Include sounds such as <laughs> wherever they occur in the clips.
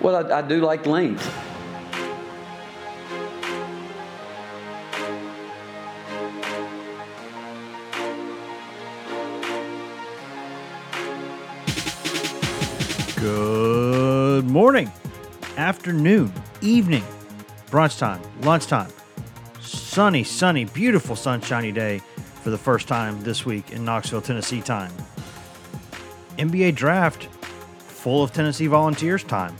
Well, I, I do like length. Good morning, afternoon, evening, brunch time, lunchtime. Sunny, sunny, beautiful, sunshiny day for the first time this week in Knoxville, Tennessee time. NBA draft full of Tennessee volunteers time.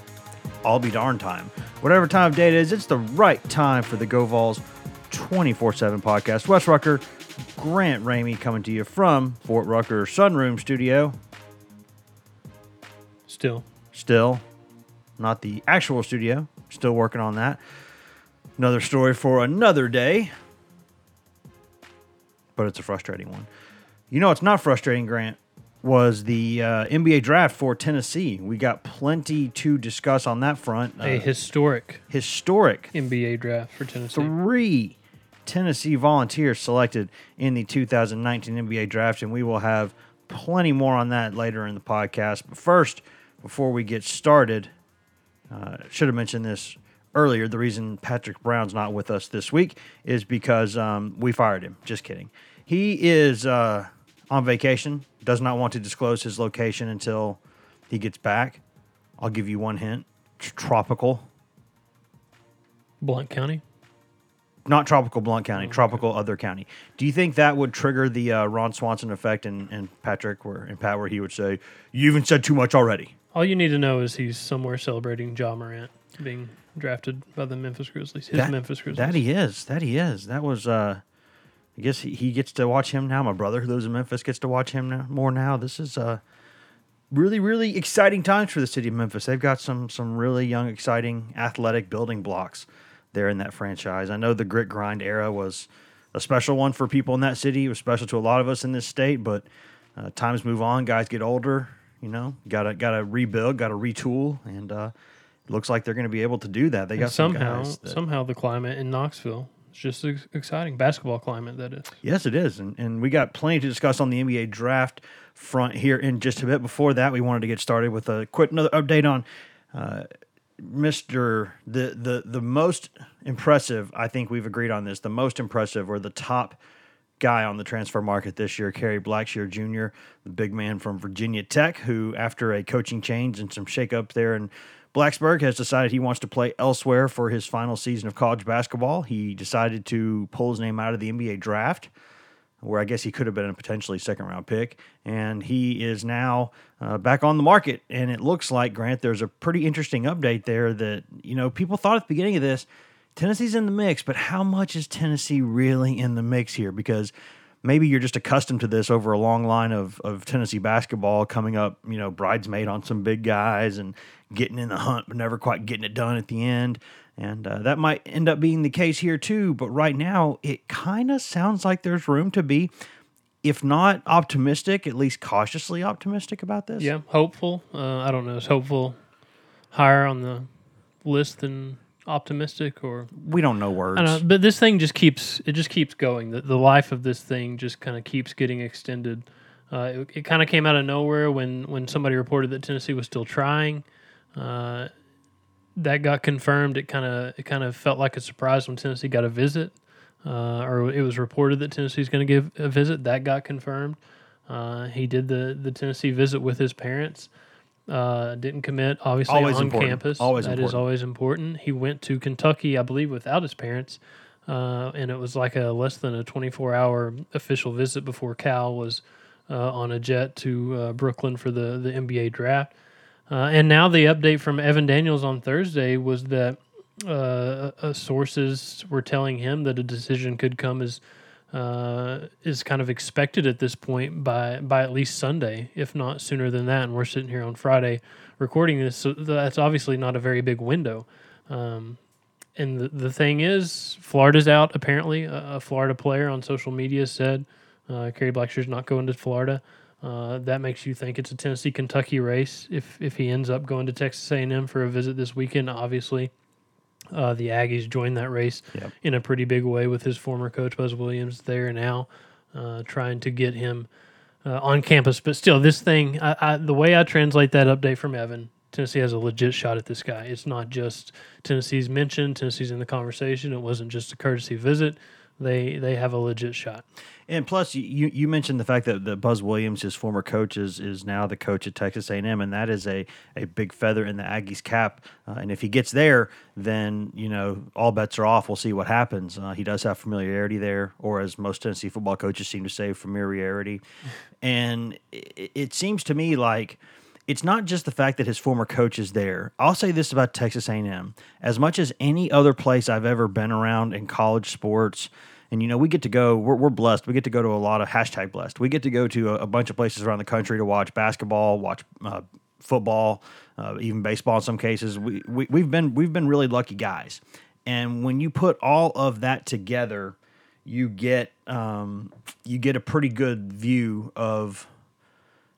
I'll be darn time. Whatever time of day it is, it's the right time for the Go Vols 24 7 podcast. Wes Rucker, Grant Ramey coming to you from Fort Rucker Sunroom Studio. Still, Still, not the actual studio. Still working on that. Another story for another day. But it's a frustrating one. You know, it's not frustrating, Grant, was the uh, NBA draft for Tennessee. We got plenty to discuss on that front. a Uh, historic historic NBA draft for Tennessee. three Tennessee volunteers selected in the 2019 NBA draft, and we will have plenty more on that later in the podcast. But first, before we get started, uh, should have mentioned this earlier. The reason Patrick Brown's not with us this week is because um, we fired him. Just kidding. He is uh, on vacation, does not want to disclose his location until he gets back. I'll give you one hint it's tropical. Blount County. not tropical Blount County, tropical other county. Do you think that would trigger the uh, Ron Swanson effect and, and Patrick where and Pat where he would say, "You even said too much already." All you need to know is he's somewhere celebrating Ja Morant being drafted by the Memphis Grizzlies. His that, Memphis Grizzlies. That he is. That he is. That was. uh I guess he, he gets to watch him now. My brother who lives in Memphis gets to watch him now, more now. This is uh really really exciting times for the city of Memphis. They've got some some really young, exciting, athletic building blocks there in that franchise. I know the grit grind era was a special one for people in that city. It was special to a lot of us in this state, but uh, times move on. Guys get older. You know, gotta gotta rebuild, gotta retool, and uh, it looks like they're going to be able to do that. They And got some somehow, guys that- somehow the climate in Knoxville is just ex- exciting. Basketball climate, that is. Yes, it is. And, and we got plenty to discuss on the NBA draft front here in just a bit. Before that, we wanted to get started with a quick another update on uh, Mr. The, the, the most impressive, I think we've agreed on this, the most impressive or the top guy on the transfer market this year, Kerry Blackshear Jr., the big man from Virginia Tech, who, after a coaching change and some shakeup there in Blacksburg, has decided he wants to play elsewhere for his final season of college basketball. He decided to pull his name out of the NBA draft where I guess he could have been a potentially second round pick. And he is now uh, back on the market. And it looks like, Grant, there's a pretty interesting update there that, you know, people thought at the beginning of this, Tennessee's in the mix, but how much is Tennessee really in the mix here? Because maybe you're just accustomed to this over a long line of, of Tennessee basketball coming up, you know, bridesmaid on some big guys and getting in the hunt, but never quite getting it done at the end. And uh, that might end up being the case here too. But right now, it kind of sounds like there's room to be, if not optimistic, at least cautiously optimistic about this. Yeah, hopeful. Uh, I don't know. Is hopeful higher on the list than optimistic or We don't know words. Don't know, but this thing just keeps it just keeps going. The, the life of this thing just kind of keeps getting extended. Uh, it it kind of came out of nowhere when when somebody reported that Tennessee was still trying. Uh, that got confirmed. It kind of it kind of felt like a surprise when Tennessee got a visit, uh, or it was reported that Tennessee's going to give a visit. That got confirmed. Uh, he did the the Tennessee visit with his parents. Uh, didn't commit, obviously, Always on important. campus. Always That is important. always important. He went to Kentucky, I believe, without his parents, uh, and it was like a less than a 24 hour official visit before Cal was uh, on a jet to uh, Brooklyn for the, the NBA draft. Uh, and now the update from Evan Daniels on Thursday was that uh, uh, sources were telling him that a decision could come as uh, is kind of expected at this point by by at least Sunday, if not sooner than that. And we're sitting here on Friday recording this, so that's obviously not a very big window. Um, and the, the thing is, Florida's out apparently. A, a Florida player on social media said uh, Kerry Blackshear's not going to Florida. Uh, that makes you think it's a Tennessee Kentucky race. If if he ends up going to Texas A&M for a visit this weekend, obviously uh, the Aggies joined that race Yep. in a pretty big way with his former coach Buzz Williams there now, uh, trying to get him uh, on campus. But still, this thing, I, I, the way I translate that update from Evan Tennessee has a legit shot at this guy. It's not just Tennessee's mentioned, Tennessee's in the conversation. It wasn't just a courtesy visit. They they have a legit shot. And plus, you you mentioned the fact that, that Buzz Williams, his former coach, is is now the coach at Texas A&M, and that is a, a big feather in the Aggies' cap. Uh, and if he gets there, then you know all bets are off. We'll see what happens. Uh, he does have familiarity there, or as most Tennessee football coaches seem to say, familiarity. And it, it seems to me like it's not just the fact that his former coach is there. I'll say this about Texas A&M: as much as any other place I've ever been around in college sports and you know, we get to go. We're, we're blessed. We get to go to a lot of hashtag blessed. We get to go to a, a bunch of places around the country to watch basketball, watch uh, football, uh, even baseball in some cases. We, we we've been we've been really lucky guys. And when you put all of that together, you get um, you get a pretty good view of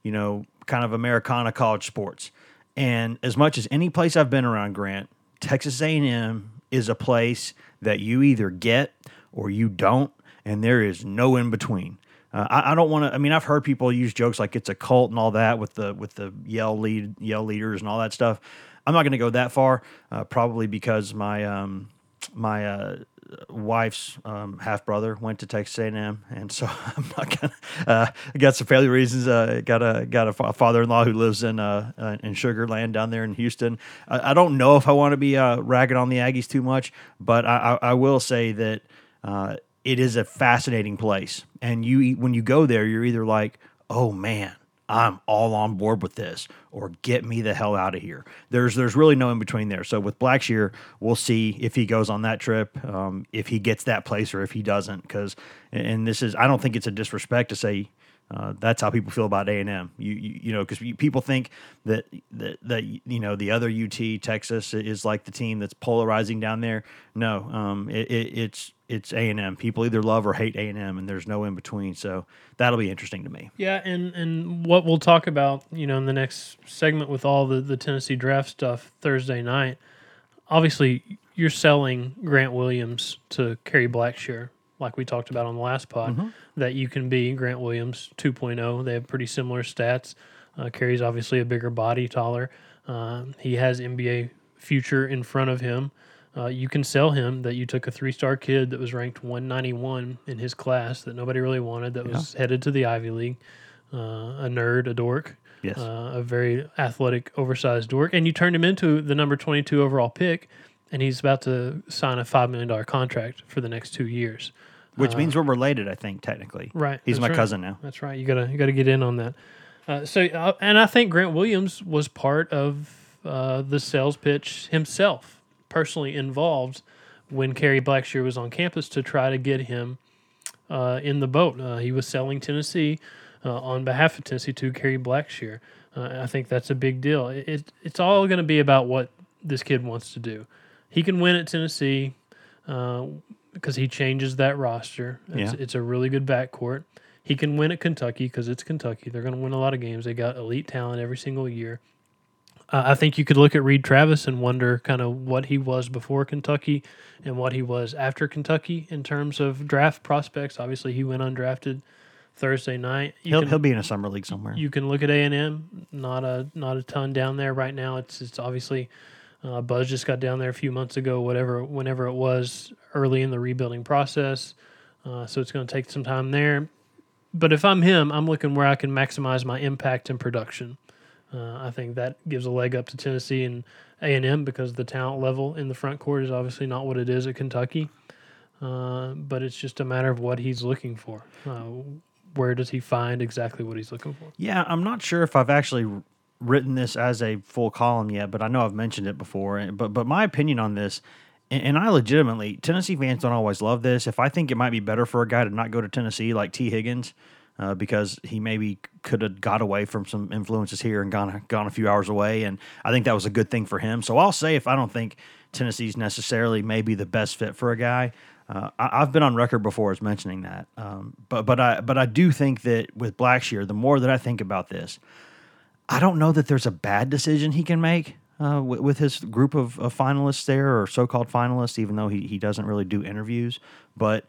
you know kind of Americana college sports. And as much as any place I've been around, Grant, Texas A&M is a place that you either get or you don't, and there is no in between. Uh, I, I, don't want to. I mean, I've heard people use jokes like it's a cult and all that with the with the yell lead yell leaders and all that stuff. I'm not going to go that far, uh, probably because my um, my uh, wife's um, half brother went to Texas A&M, and so <laughs> I'm not gonna. Uh, I got some family reasons. Uh, got a got a father-in-law who lives in uh, uh, in Sugar Land down there in Houston. I, I don't know if I want to be uh, ragging on the Aggies too much, but I, I, I will say that uh, it is a fascinating place, and you when you go there, you're either like, "Oh man, I'm all on board with this," or "Get me the hell out of here." There's there's really no in between there. So with Blackshear, we'll see if he goes on that trip, um, if he gets that place, or if he doesn't. Because and this is I don't think it's a disrespect to say uh, that's how people feel about A and M. You, you, you know because people think that, that that you know the other UT Texas is like the team that's polarizing down there. No, um, it, it, it's it's A and M. People either love or hate A and M, and there's no in between. So that'll be interesting to me. Yeah, and and what we'll talk about, you know, in the next segment with all the the Tennessee draft stuff Thursday night. Obviously, you're selling Grant Williams to Kerry Blackshear like we talked about on the last pod, mm-hmm. that you can be Grant Williams 2.0. They have pretty similar stats. Uh, Kerry's obviously a bigger body, taller. Uh, he has NBA future in front of him. Uh, you can sell him that you took a three star kid that was ranked 191 in his class that nobody really wanted, that was headed to the Ivy League, uh, a nerd, a dork. Yes. Uh, a very athletic, oversized dork. And you turned him into the number 22 overall pick, and he's about to sign a $5 million contract for the next two years which uh, means we're related. I think technically, right? He's my right. cousin now. That's right. You gotta you gotta get in on that. Uh, so, uh, and I think Grant Williams was part of uh, the sales pitch himself, personally involved when Kerry Blackshear was on campus to try to get him uh, in the boat. Uh, he was selling Tennessee on behalf of Tennessee to Kerry Blackshear. I think that's a big deal. It, it it's all going to be about what this kid wants to do. He can win at Tennessee. Uh, because he changes that roster. It's, yeah. it's a really good backcourt. He can win at Kentucky because it's Kentucky. They're going to win a lot of games. They got elite talent every single year. Uh, I think you could look at Reid Travis and wonder kind of what he was before Kentucky and what he was after Kentucky in terms of draft prospects. Obviously, he went undrafted Thursday night. You he'll can, he'll be in a summer league somewhere. You can look at A and M. Not a not a ton down there right now. It's it's obviously uh, Buzz just got down there a few months ago, whatever, whenever it was, early in the rebuilding process. Uh, so it's going to take some time there. But if I'm him, I'm looking where I can maximize my impact and production. Uh, I think that gives a leg up to Tennessee and A and M because the talent level in the front court is obviously not what it is at Kentucky. Uh, but it's just a matter of what he's looking for. Uh, where does he find exactly what he's looking for? Yeah, I'm not sure if I've actually written this as a full column yet, but I know I've mentioned it before. But but my opinion on this, and, and I legitimately Tennessee fans don't always love this. If I think it might be better for a guy to not go to Tennessee like Tee Higgins. Uh, because he maybe could have got away from some influences here and gone gone a few hours away, and I think that was a good thing for him. So I'll say if I don't think Tennessee's necessarily maybe the best fit for a guy, uh, I, have been on record before as mentioning that. Um, but but I but I do think that with Blackshear, the more that I think about this, I don't know that there's a bad decision he can make uh, with, with, his group of, of, finalists there or so-called finalists, even though he, he doesn't really do interviews. But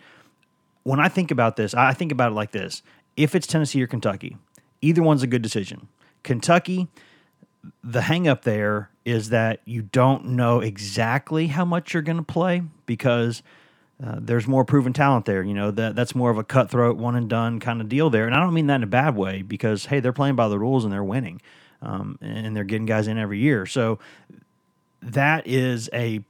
when I think about this, I think about it like this: if it's Tennessee or Kentucky, either one's a good decision. Kentucky, the hang up there is that you don't know exactly how much you're going to play because uh, there's more proven talent there. You know that that's more of a cutthroat, one and done kind of deal there. And I don't mean that in a bad way because hey, they're playing by the rules and they're winning, um, and they're getting guys in every year. So that is a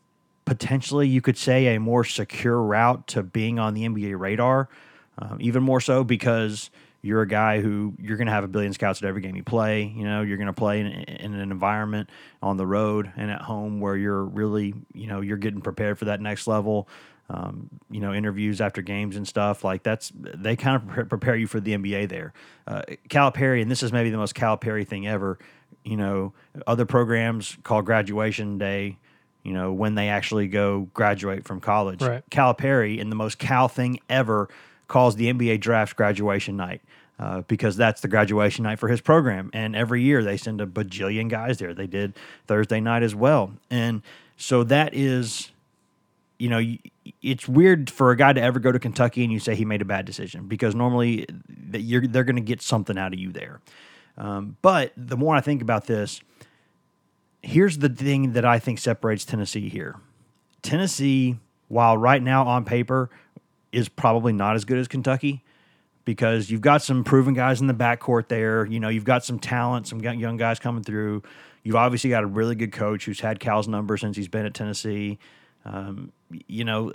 potentially you could say a more secure route to being on the NBA radar, um, even more so because you're a guy who you're going to have a billion scouts at every game you play. You know, you're going to play in, in, an environment on the road and at home where you're really, you know, you're getting prepared for that next level. Um, you know, interviews after games and stuff like that's they kind of prepare you for the NBA there. Uh, Calipari, and this is maybe the most Calipari thing ever. You know, other programs call graduation day you know, when they actually go graduate from college. Right. Calipari, and the most Cal thing ever, calls the NBA draft graduation night. Uh, because that's the graduation night for his program. And every year they send a bajillion guys there. They did Thursday night as well. And so that is, you know, it's weird for a guy to ever go to Kentucky and you say he made a bad decision because normally they're going to get something out of you there. Um, but the more I think about this, here's the thing that I think separates Tennessee here. Tennessee, while right now on paper is probably not as good as Kentucky, because you've got some proven guys in the backcourt there. You know, you've got some talent, some young guys coming through. You've obviously got a really good coach who's had Cal's number since he's been at Tennessee. Um, you know,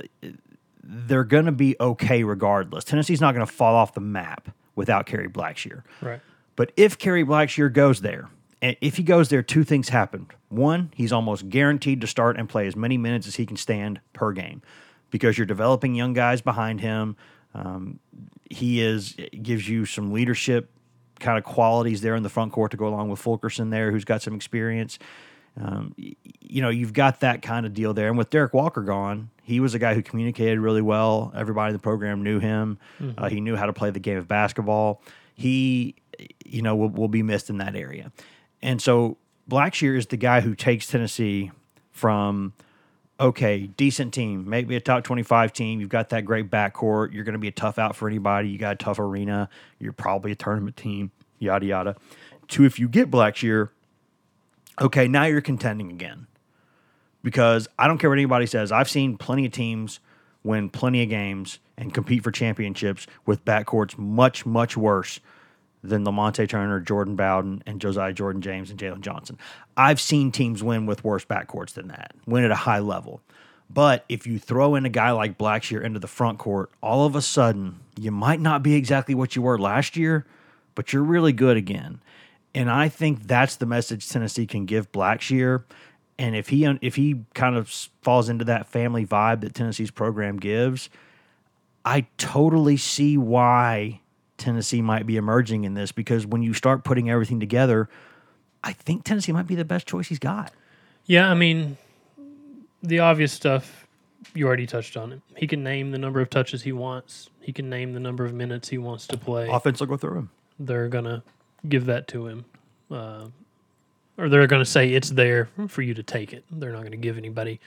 they're going to be okay regardless. Tennessee's not going to fall off the map without Kerry Blackshear. Right. But if Kerry Blackshear goes there, and if he goes there, two things happen. One, he's almost guaranteed to start and play as many minutes as he can stand per game because you're developing young guys behind him. Um, he is gives you some leadership kind of qualities there in the front court to go along with Fulkerson there, who's got some experience. Um, you know, you've got that kind of deal there. And with Derrick Walker gone, he was a guy who communicated really well. Everybody in the program knew him. Mm-hmm. Uh, he knew how to play the game of basketball. He, you know, will, will be missed in that area. And so Blackshear is the guy who takes Tennessee from – okay, decent team, maybe a top 25 team. You've got that great backcourt. You're going to be a tough out for anybody. You got a tough arena. You're probably a tournament team, yada, yada. To if you get Blackshear, okay, now you're contending again. Because I don't care what anybody says. I've seen plenty of teams win plenty of games and compete for championships with backcourts much, much worse than Lamonte Turner, Jordan Bowden, and Josiah Jordan James and Jalen Johnson. I've seen teams win with worse backcourts than that, win at a high level. But if you throw in a guy like Blackshear into the front court, all of a sudden you might not be exactly what you were last year, but you're really good again. And I think that's the message Tennessee can give Blackshear. And if he if he kind of falls into that family vibe that Tennessee's program gives, I totally see why Tennessee might be emerging in this because when you start putting everything together, I think Tennessee might be the best choice he's got. Yeah, I mean, the obvious stuff you already touched on it. He can name the number of touches he wants. He can name the number of minutes he wants to play. Offense will go through him. They're gonna give that to him, uh, or they're gonna say it's there for you to take it. They're not gonna give anybody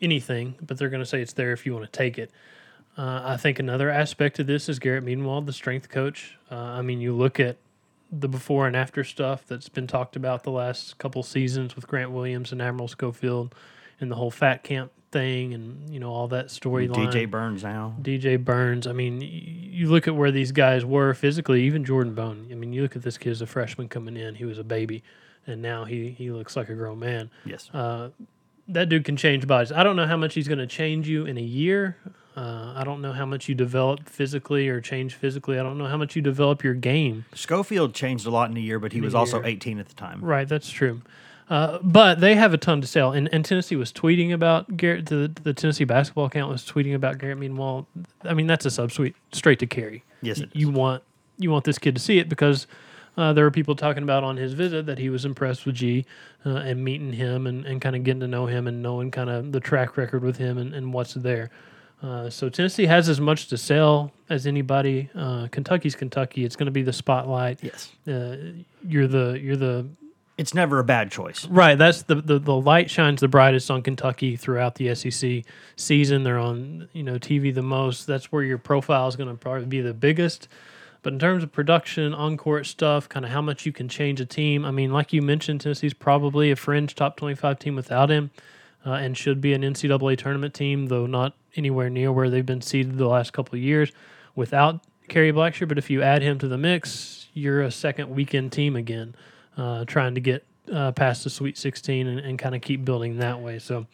anything, but they're gonna say it's there if you want to take it. Uh, I think another aspect of this is Garrett Medenwald, the strength coach. Uh, I mean, you look at the before and after stuff that's been talked about the last couple seasons with Grant Williams and Admiral Schofield and the whole fat camp thing and you know all that storyline. DJ Burns now. DJ Burns. I mean, you look at where these guys were physically. Even Jordan Bone. I mean, you look at this kid as a freshman coming in. He was a baby, and now he he looks like a grown man. Yes. Uh, that dude can change bodies. I don't know how much he's going to change you in a year. Uh, I don't know how much you develop physically or change physically. I don't know how much you develop your game. Schofield changed a lot in a year, but he in was also 18 at the time. Right, that's true. Uh, but they have a ton to sell, and, and Tennessee was tweeting about Garrett. The, the Tennessee basketball account was tweeting about Garrett. Meanwhile, I mean that's a subtweet straight to Kerry. Yes, you want you want this kid to see it because uh, there were people talking about on his visit that he was impressed with G uh, and meeting him and, and kind of getting to know him and knowing kind of the track record with him and, and what's there. Uh, so Tennessee has as much to sell as anybody. Uh, Kentucky's Kentucky. It's going to be the spotlight. Yes. Uh, you're the you're the. It's never a bad choice. Right. That's the, the the light shines the brightest on Kentucky throughout the SEC season. They're on you know TV the most. That's where your profile is going to probably be the biggest. But in terms of production, on court stuff, kind of how much you can change a team, I mean, like you mentioned, Tennessee's probably a fringe top 25 team without him uh, and should be an NCAA tournament team, though not anywhere near where they've been seeded the last couple of years without Kerry Blackshear. But if you add him to the mix, you're a second weekend team again, uh, trying to get uh, past the Sweet 16 and, and kind of keep building that way. So,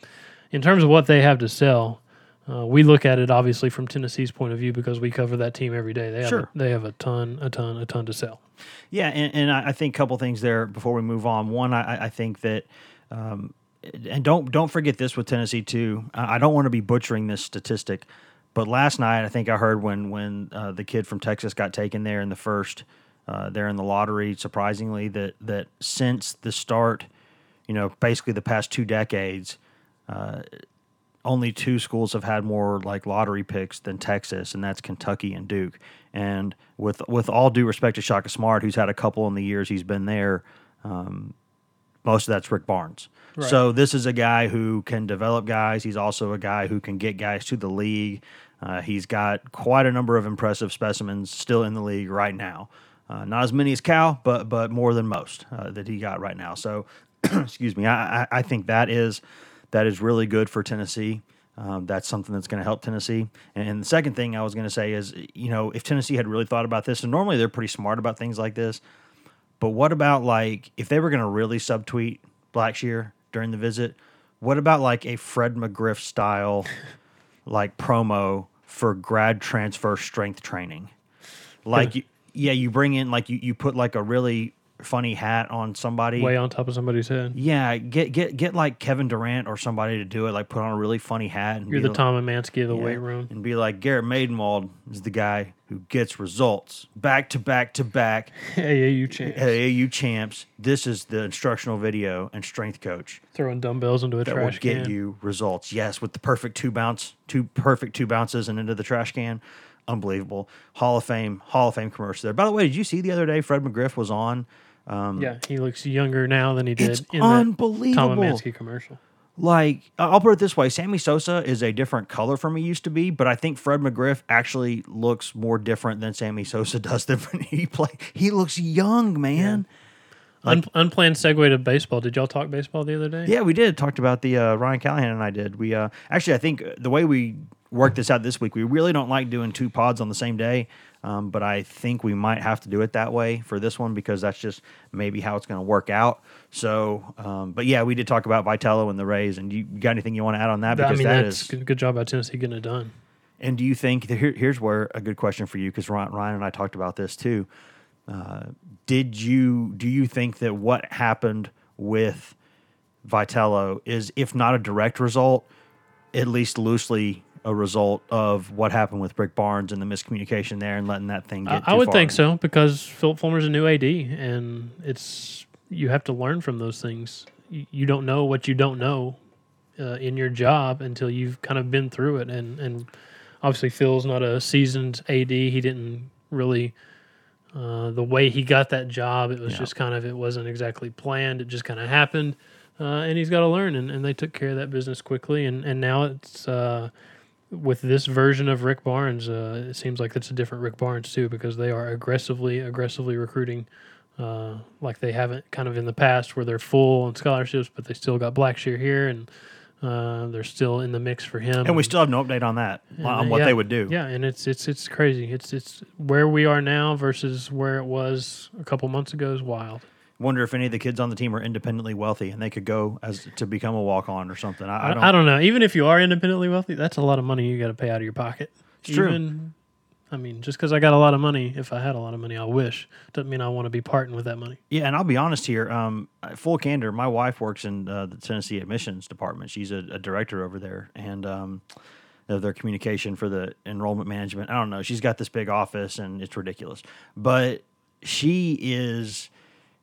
in terms of what they have to sell, uh, we look at it obviously from Tennessee's point of view because we cover that team every day. They have Sure. a, they have a ton, a ton, a ton to sell. Yeah, and, and I think a couple things there before we move on. One, I, I think that, um, and don't don't forget this with Tennessee too. I don't want to be butchering this statistic, but last night I think I heard when when uh, the kid from Texas got taken there in the first, uh, there in the lottery. Surprisingly, that that since the start, you know, basically the past two decades, only two schools have had more like lottery picks than Texas, and that's Kentucky and Duke. And with with all due respect to Shaka Smart, who's had a couple in the years he's been there, um, most of that's Rick Barnes. So this is a guy who can develop guys. He's also a guy who can get guys to the league. Uh, he's got quite a number of impressive specimens still in the league right now. Uh, not as many as Cal, but but more than most uh, that he got right now. So, <clears throat> excuse me, I, I I think that is that is really good for Tennessee. Um, that's something that's going to help Tennessee. And the second thing I was going to say is, you know, if Tennessee had really thought about this, and normally they're pretty smart about things like this, but what about like if they were going to really subtweet Blackshear during the visit? What about like a Fred McGriff style, <laughs> like promo for grad transfer strength training? Like, you, yeah, you bring in like you, you put like a really funny hat on somebody. Way on top of somebody's head. Yeah, get get get like Kevin Durant or somebody to do it. Like put on a really funny hat. And You're the like- Tom Emanski of the yeah, weight room. and be like Garrett Medenwald is the guy who gets results back to back to back. <laughs> AAU champs. AAU champs. This is the instructional video and strength coach Throwing dumbbells into a trash can that will get can. you results. Yes, with the perfect two bounce, two perfect two bounces and into the trash can. Unbelievable. Hall of Fame, Hall of Fame commercial there. By the way, did you see the other day Fred McGriff was on? Um, yeah, he looks younger now than he did It's in that Tom unbelievable. Emanski commercial. like I'll put it this way: Sammy Sosa is a different color from he used to be, but I think Fred McGriff actually looks more different than Sammy Sosa <laughs> does than when he play. He looks young, man. Un- unplanned segue to baseball. Did y'all talk baseball the other day? Yeah, we did talked about the uh, Ryan Callahan and I did. We uh, actually, I think the way we worked this out this week, we really don't like doing two pods on the same day. Um, but I think we might have to do it that way for this one because that's just maybe how it's going to work out. So, um, but yeah, we did talk about Vitello and the Rays. And you got anything you want to add on that? I Because mean, that that's is good, good job by Tennessee getting it done. And do you think here, here's where a good question for you because Ryan, Ryan and I talked about this too. Uh, did you do you think that what happened with Vitello is, if not a direct result, at least loosely a result of what happened with Rick Barnes and the miscommunication there and letting that thing I, get? I too would think so because Phillip Fulmer's a new AD, and it's you have to learn from those things. You, you don't know what you don't know uh, in your job until you've kind of been through it. And and obviously Phil's not a seasoned AD. He didn't really. Uh, the way he got that job, it was Yeah. just kind of, it wasn't exactly planned. It just kind of happened. Uh, and he's got to learn. And, and they took care of that business quickly. And, and now it's, uh, with this version of Rick Barnes, uh, it seems like it's a different Rick Barnes too, because they are aggressively, aggressively recruiting, uh, like they haven't kind of in the past, where they're full on scholarships, but they still got Blackshear here, and uh, they're still in the mix for him. And we still have no update on that And, on what yeah, they would do. Yeah, and it's it's it's crazy. It's it's where we are now versus where it was a couple months ago is wild. Wonder if any of the kids on the team are independently wealthy and they could go as to become a walk on or something. I, I don't. I don't know. Even if you are independently wealthy, that's a lot of money you got to pay out of your pocket. It's true. Even, I mean, just because I got a lot of money, if I had a lot of money, I wish doesn't mean I want to be parting with that money. Yeah, and I'll be honest here. Um, full candor, my wife works in uh, the Tennessee admissions department. She's a, a director over there, and um, of their communication for the enrollment management. I don't know. She's got this big office, and it's ridiculous. But she is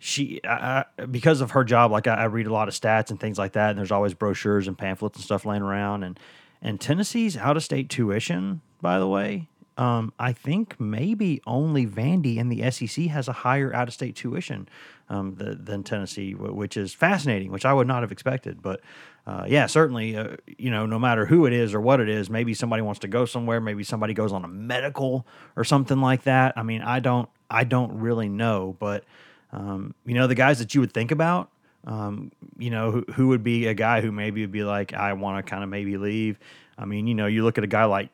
she I, I, because of her job. Like I, I read a lot of stats and things like that, and there's always brochures and pamphlets and stuff laying around. And and Tennessee's out of state tuition, by the way, um, I think maybe only Vandy in the SEC has a higher out of state tuition um, the, than Tennessee, which is fascinating, which I would not have expected. But uh, yeah, certainly, uh, you know, no matter who it is or what it is, maybe somebody wants to go somewhere, maybe somebody goes on a medical or something like that. I mean, I don't, I don't really know, but um, you know, the guys that you would think about, um, you know, who, who would be a guy who maybe would be like, I want to kind of maybe leave. I mean, you know, you look at a guy like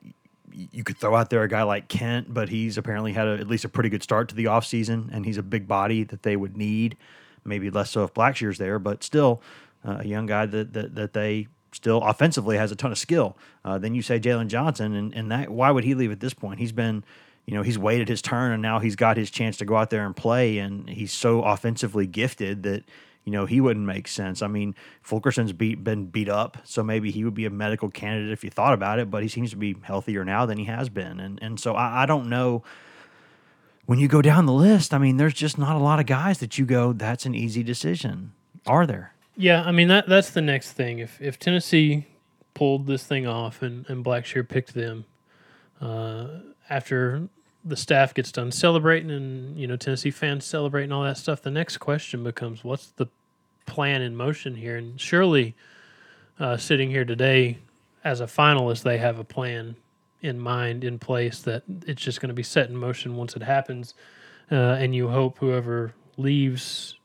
you could throw out there a guy like Kent, but he's apparently had a, at least a pretty good start to the offseason, and he's a big body that they would need. Maybe less so if Blackshear's there, but still uh, a young guy that, that, that they still offensively has a ton of skill. Uh, then you say Jalen Johnson, and, and that why would he leave at this point? He's been, you know, he's waited his turn, and now he's got his chance to go out there and play, and he's so offensively gifted that – you know, he wouldn't make sense. I mean, Fulkerson's beat been beat up, so maybe he would be a medical candidate if you thought about it. But he seems to be healthier now than he has been, and and so I, I don't know. When you go down the list, I mean, there's just not a lot of guys that you go. That's an easy decision. Are there? Yeah, I mean that that's the next thing. If if Tennessee pulled this thing off and and Blackshear picked them uh, after the staff gets done celebrating and you know Tennessee fans celebrating all that stuff, the next question becomes what's the plan in motion here? And surely, uh, sitting here today as a finalist, they have a plan in mind in place that it's just going to be set in motion once it happens, uh, and you hope whoever leaves.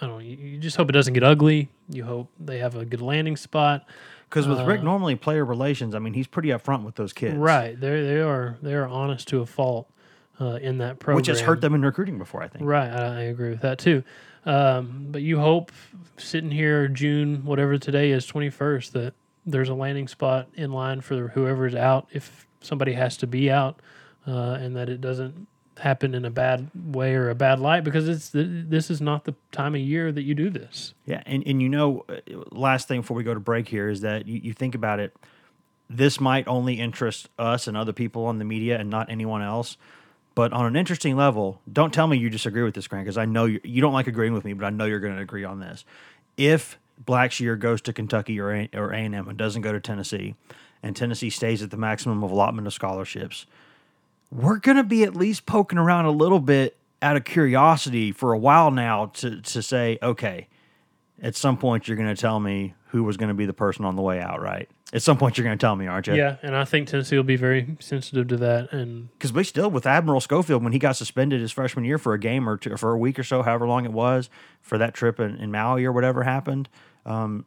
I don't know. You, you just hope it doesn't get ugly. You hope they have a good landing spot. Because with uh, Rick, normally player relations, I mean, he's pretty upfront with those kids, right? They they are they are honest to a fault uh, in that program, which has hurt them in recruiting before. I think, right? I, I agree with that too. Um, but you hope sitting here June, whatever today is, twenty first, that there's a landing spot in line for whoever's out if somebody has to be out, uh, and that it doesn't happen in a bad way or a bad light because it's this is not the time of year that you do this. Yeah, and and you know, uh, last thing before we go to break here is that you, you think about it. This might only interest us and other people on the media and not anyone else. But on an interesting level, don't tell me you disagree with this, Grant, because I know you, you don't like agreeing with me, but I know you're going to agree on this. If Blackshear goes to Kentucky or A, or A&M and doesn't go to Tennessee, and Tennessee stays at the maximum of allotment of scholarships – we're going to be at least poking around a little bit out of curiosity for a while now to, to say, okay, at some point you're going to tell me who was going to be the person on the way out, right? At some point you're going to tell me, aren't you? Yeah, and I think Tennessee will be very sensitive to that, and because we still with Admiral Schofield when he got suspended his freshman year for a game or two, for a week or so, however long it was, for that trip in, in Maui or whatever happened. Um,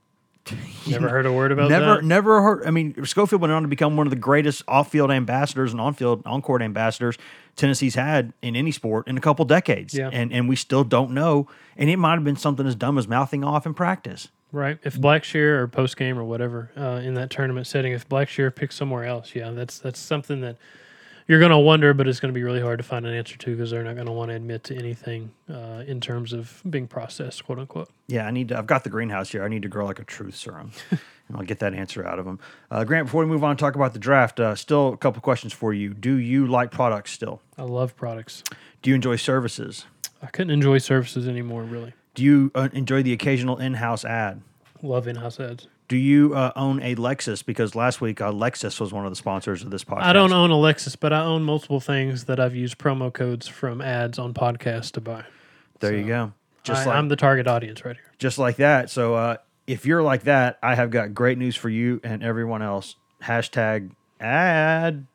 <laughs> Never heard a word about never, that. Never heard. I mean, Schofield went on to become one of the greatest off-field ambassadors and on-field, on-court ambassadors Tennessee's had in any sport in a couple decades. Yeah. And and we still don't know. And it might have been something as dumb as mouthing off in practice. Right. If Blackshear or post game or whatever uh, in that tournament setting, if Blackshear picks somewhere else, yeah, that's that's something that you're going to wonder, but it's going to be really hard to find an answer to because they're not going to want to admit to anything uh, in terms of being processed, quote unquote. Yeah, I need to. I've got the greenhouse here. I need to grow like a truth serum, and I'll get that answer out of them. Uh, Grant, before we move on and talk about the draft, uh, still a couple questions for you. Do you like products still? I love products. Do you enjoy services? I couldn't enjoy services anymore, really. Do you uh, enjoy the occasional in-house ad? Love in-house ads. Do you uh, own a Lexus? Because last week uh, Lexus was one of the sponsors of this podcast. I don't own a Lexus, but I own multiple things that I've used promo codes from ads on podcasts to buy. There so you go. Just I, like, I'm the target audience right here. Just like that. So uh, if you're like that, I have got great news for you and everyone else. Hashtag ad.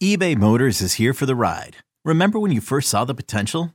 eBay Motors is here for the ride. Remember when you first saw the potential?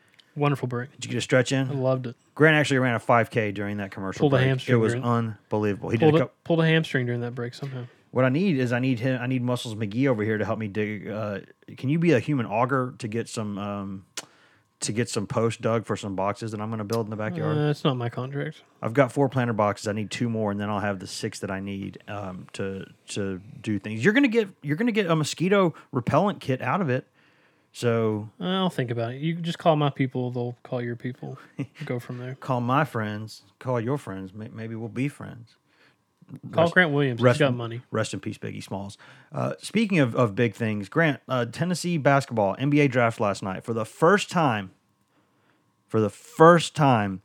Wonderful break. Did you get a stretch in? I loved it. Grant actually ran a 5K during that commercial Pulled a hamstring It was during- unbelievable. He Pulled did a a, cou- pulled a hamstring during that break somehow. What I need is I need him. I need Muscles McGee over here to help me dig. Uh, can you be a human auger to get some um, to get some post dug for some boxes that I'm going to build in the backyard? Uh, it's not my contract. I've got four planter boxes. I need two more, and then I'll have the six that I need um, to to do things. You're gonna get you're gonna get a mosquito repellent kit out of it. So I'll think about it. You just call my people; they'll call your people. <laughs> Go from there. call my friends, call your friends. May- Maybe we'll be friends. Call Rest- Grant Williams. rest He's got money. Rest in peace, Biggie Smalls. Uh, speaking of, of big things, Grant, uh, Tennessee basketball NBA draft last night for the first time. For the first time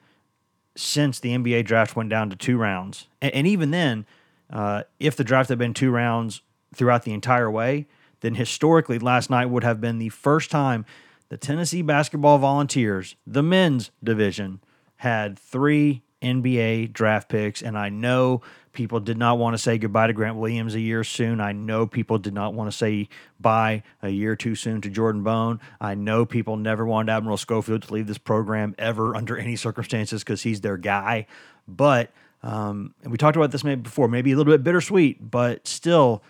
since the NBA draft went down to two rounds, and, and even then, uh, if the draft had been two rounds throughout the entire way, then historically last night would have been the first time the Tennessee basketball Volunteers, the men's division, had three NBA draft picks, and I know people did not want to say goodbye to Grant Williams a year soon. I know people did not want to say bye a year too soon to Jordan Bone. I know people never wanted Admiral Schofield to leave this program ever under any circumstances because he's their guy. But um, and we talked about this maybe before, maybe a little bit bittersweet, but still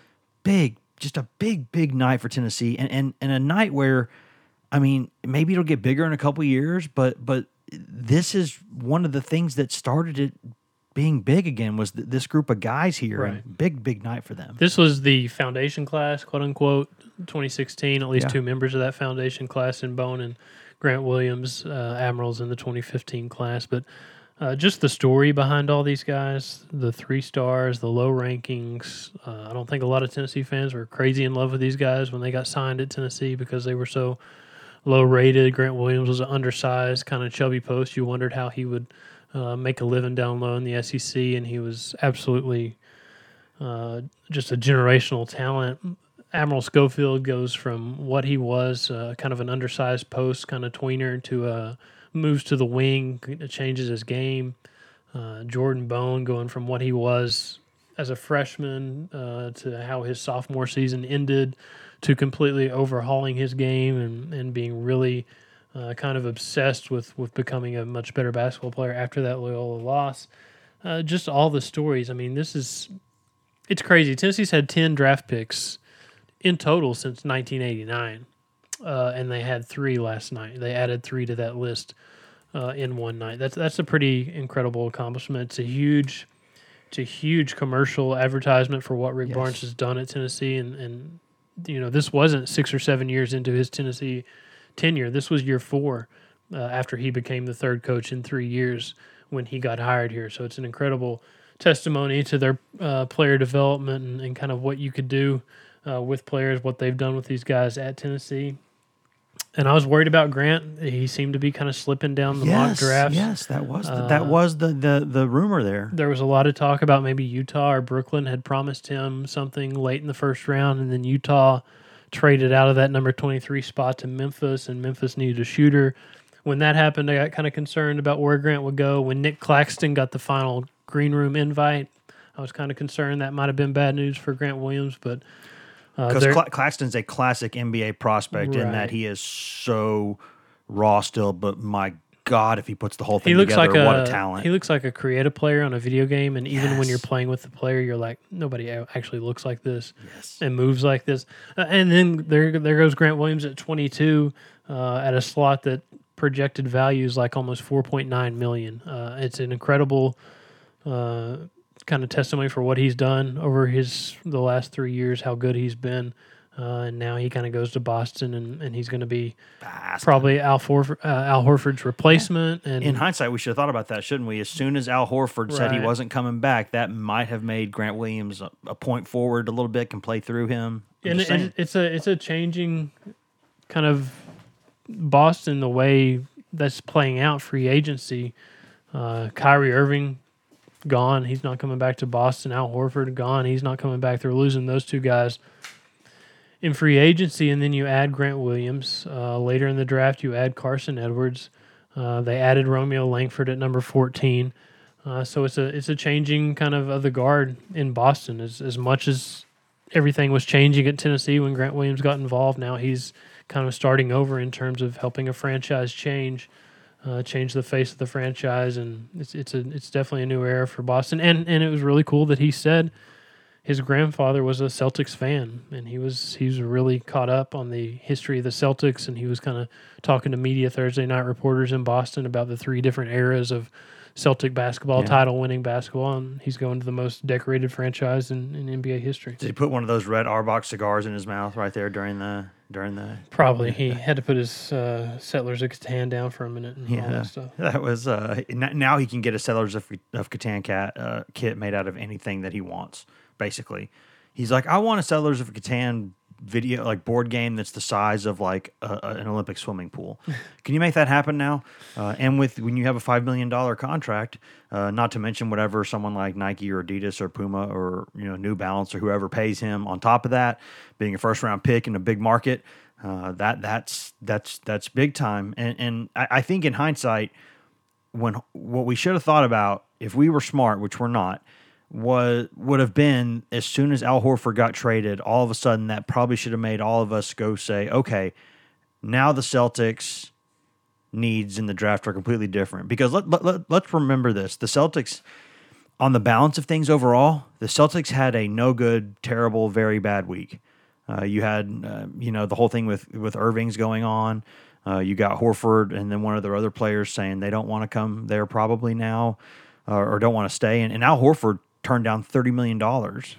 big, just a big, big night for Tennessee, and and, and a night where, I mean, maybe it'll get bigger in a couple years, but but this is one of the things that started it being big again was th- this group of guys here. Right. big, big night for them. This was the foundation class, quote unquote, 2016. At least Yeah. two members of that foundation class in Bone and Grant Williams, uh, Admirals in the 2015 class. But uh, just the story behind all these guys, the three stars, the low rankings. Uh, I don't think a lot of Tennessee fans were crazy in love with these guys when they got signed at Tennessee because they were so low rated. Grant Williams was an undersized, kind of chubby post. You wondered how he would uh, make a living down low in the SEC, and he was absolutely uh, just a generational talent. Admiral Schofield goes from what he was, uh, kind of an undersized post, kind of tweener, to uh, moves to the wing, changes his game. Uh, Jordan Bone going from what he was as a freshman uh, to how his sophomore season ended, to completely overhauling his game and, and being really uh, kind of obsessed with, with becoming a much better basketball player after that Loyola loss. Uh, just all the stories. I mean, this is it's crazy. Tennessee's had 10 draft picks in total since 1989, uh, and they had three last night. They added three to that list uh, in one night. That's that's a pretty incredible accomplishment. It's a huge, it's a huge commercial advertisement for what Rick Barnes has done at Tennessee, and and you know this wasn't six or seven years into his Tennessee tenure. This was year four uh, after he became the third coach in three years when he got hired here. So it's an incredible testimony to their uh, player development and, and kind of what you could do uh, with players, what they've done with these guys at Tennessee. And I was worried about Grant. He seemed to be kind of slipping down the mock yes, drafts. yes, that was the, Uh, that was the, the the rumor there. There was a lot of talk about maybe Utah or Brooklyn had promised him something late in the first round, and then Utah traded out of that number 23 spot to Memphis, and Memphis needed a shooter. When that happened, I got kind of concerned about where Grant would go. When Nick Claxton got the final green room invite, I was kind of concerned that might have been bad news for Grant Williams, but Because there- Cla- Claxton's a classic NBA prospect in that he is so raw still, but my God, if he puts the whole thing he looks together, like a, what a talent! He looks like a creative player on a video game, and even when you're playing with the player, you're like, nobody actually looks like this Yes. and moves like this. Uh, and then there, there goes Grant Williams at 22 uh, at a slot that projected value is like almost 4.9 million. Uh, it's an incredible uh, kind of testimony for what he's done over his the last three years, how good he's been. Uh, and now he kind of goes to Boston, and, and he's going to be Fast. probably Al, Forf- uh, Al Horford's replacement. And In hindsight, we should have thought about that, shouldn't we? As soon as Al Horford said he wasn't coming back, that might have made Grant Williams a, a point forward a little bit, can play through him. I'm and it, it's a it's a changing kind of Boston the way that's playing out free agency. Uh, Kyrie Irving gone, he's not coming back to Boston. Al Horford gone, he's not coming back. They're losing those two guys in free agency, and then you add Grant Williams uh, later in the draft. You add Carson Edwards. Uh, they added Romeo Langford at number fourteen. Uh, so it's a it's a changing kind of of the guard in Boston as as much as everything was changing at Tennessee when Grant Williams got involved. Now he's kind of starting over in terms of helping a franchise change, uh, change the face of the franchise, and it's it's a it's definitely a new era for Boston. And and it was really cool that he said his grandfather was a Celtics fan, and he was he was really caught up on the history of the Celtics, and he was kind of talking to media Thursday night reporters in Boston about the three different eras of Celtic basketball, Yeah. title winning basketball, and he's going to the most decorated franchise in, in NBA history. Did he put one of those red Auerbach cigars in his mouth right there during the during the? Probably he had to put his uh, Settlers of Catan down for a minute and all Yeah, that stuff. <laughs> that was. Uh, now he can get a Settlers of, of Catan cat uh, kit made out of anything that he wants. Basically, he's like, I want a Settlers of Catan video like board game that's the size of like a, a- an Olympic swimming pool. <laughs> Can you make that happen now? Uh, and with when you have a five million dollar contract, uh, not to mention whatever someone like Nike or Adidas or Puma or you know New Balance or whoever pays him on top of that, being a first round pick in a big market, uh, that that's that's that's big time. And and I, I think in hindsight, when what we should have thought about if we were smart, which we're not, was would have been as soon as Al Horford got traded, all of a sudden that probably should have made all of us go say, okay, now the Celtics needs in the draft are completely different. Because let, let, let, let's remember this. The Celtics on the balance of things overall the Celtics had a no good terrible very bad week. Uh, you had uh, you know the whole thing with with Irving's going on. Uh, you got Horford and then one of their other players saying they don't want to come there probably now uh, or don't want to stay. And, and Al Horford turned down 30 million dollars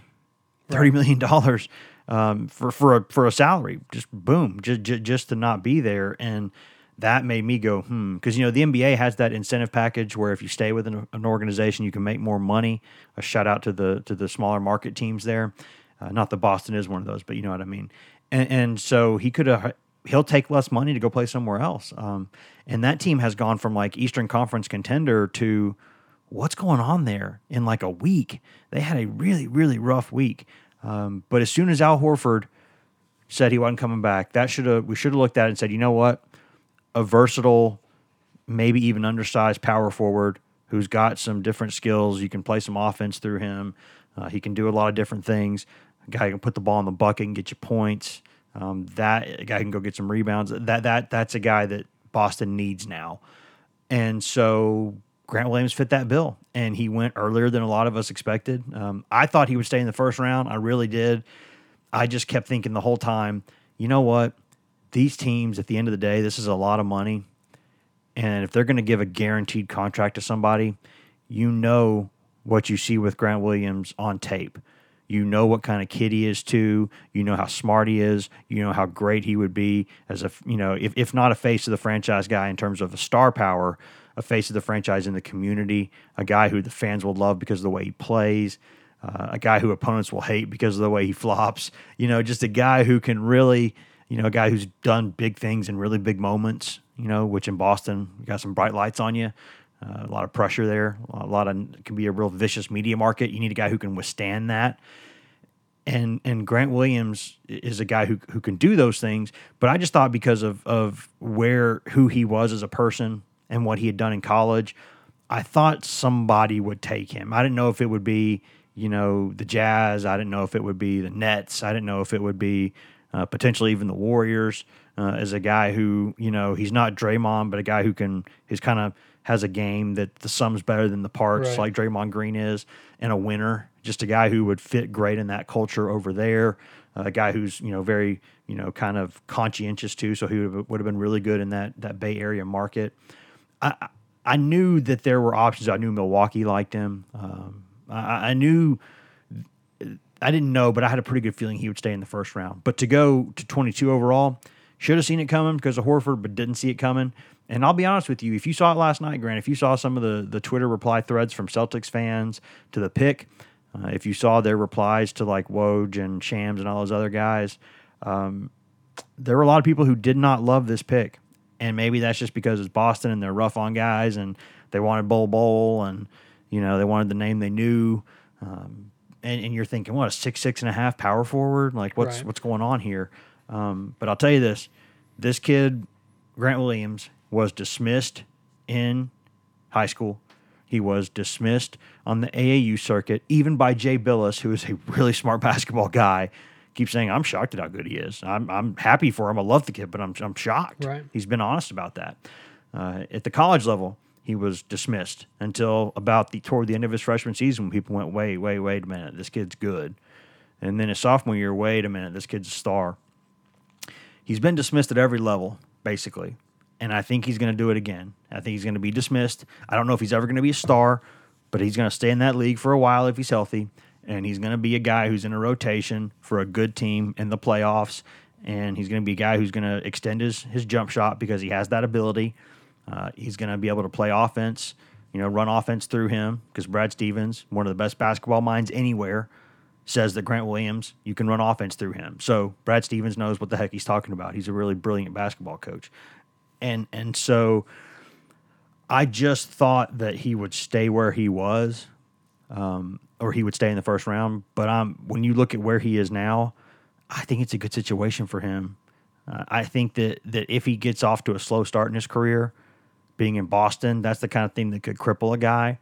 thirty million dollars um, for for a for a salary. Just boom, just just, just to not be there, and that made me go hmm. Because you know the NBA has that incentive package where if you stay with an, an organization, you can make more money. A shout out to the to the smaller market teams there. Uh, not that Boston is one of those, but you know what I mean. And, and so he could have. He'll take less money to go play somewhere else. Um, and that team has gone from like Eastern Conference contender to what's going on there in like a week. They had a really, really rough week. Um, but as soon as Al Horford said he wasn't coming back, that should have we should have looked at it and said, you know what, a versatile, maybe even undersized power forward who's got some different skills. You can play some offense through him. Uh, he can do a lot of different things. A guy can put the ball in the bucket and get you points. Um, that a guy can go get some rebounds. That that that's a guy that Boston needs now. And so Grant Williams fit that bill, and he went earlier than a lot of us expected. Um, I thought he would stay in the first round. I really did. I just kept thinking the whole time, you know what? These teams, at the end of the day, this is a lot of money. And if they're going to give a guaranteed contract to somebody, you know what you see with Grant Williams on tape. You know what kind of kid he is too. You know how smart he is. You know how great he would be as a you know if if not a face of the franchise guy in terms of a star power, a face of the franchise in the community, a guy who the fans will love because of the way he plays, uh, a guy who opponents will hate because of the way he flops. You know, just a guy who can really you know a guy who's done big things in really big moments. You know, which in Boston you got some bright lights on you. Uh, a lot of pressure there. A lot of can be a real vicious media market. You need a guy who can withstand that. And and Grant Williams is a guy who who can do those things. But I just thought because of of where who he was as a person and what he had done in college, I thought somebody would take him. I didn't know if it would be you know the Jazz. I didn't know if it would be the Nets. I didn't know if it would be uh, potentially even the Warriors. Uh, as a guy who you know he's not Draymond, but a guy who can is kind of has a game that the sum's better than the parts, Right. like Draymond Green is, and a winner. Just a guy who would fit great in that culture over there. Uh, a guy who's you know very you know kind of conscientious too, so he would, would have been really good in that that Bay Area market. I I- knew that there were options. I knew Milwaukee liked him. Um, I, I knew I didn't know, but I had a pretty good feeling he would stay in the first round. But to go to 22 overall, should have seen it coming because of Horford, but didn't see it coming. And I'll be honest with you, if you saw it last night, Grant, if you saw some of the, the Twitter reply threads from Celtics fans to the pick, uh, if you saw their replies to like Woj and Shams and all those other guys, um, there were a lot of people who did not love this pick. And maybe that's just because it's Boston and they're rough on guys and they wanted Bol Bol and, you know, they wanted the name they knew. Um, and, and you're thinking, what, a six, six and a half power forward? Like, what's Right. what's going on here? Um, but I'll tell you this this kid, Grant Williams, was dismissed in high school, He was dismissed on the AAU circuit, even by Jay Bilas, who is a <laughs> really smart basketball guy. Keeps saying, "I'm shocked at how good he is. I'm, I'm happy for him. I love the kid, but I'm, I'm shocked." Right. He's been honest about that. Uh, at the college level, he was dismissed until about the toward the end of his freshman season when people went, "Wait, wait, wait a minute, this kid's good." And then his sophomore year, wait a minute, this kid's a star. He's been dismissed at every level, basically. And I think he's going to do it again. I think he's going to be dismissed. I don't know if he's ever going to be a star, but he's going to stay in that league for a while if he's healthy. And he's going to be a guy who's in a rotation for a good team in the playoffs. And he's going to be a guy who's going to extend his, his jump shot because he has that ability. Uh, he's going to be able to play offense, you know, run offense through him because Brad Stevens, one of the best basketball minds anywhere, says that Grant Williams, you can run offense through him. So Brad Stevens knows what the heck he's talking about. He's a really brilliant basketball coach. And and so I just thought that he would stay where he was, um, or he would stay in the first round. But I'm when you look at where he is now, I think it's a good situation for him. Uh, I think that that if he gets off to a slow start in his career, being in Boston, that's the kind of thing that could cripple a guy.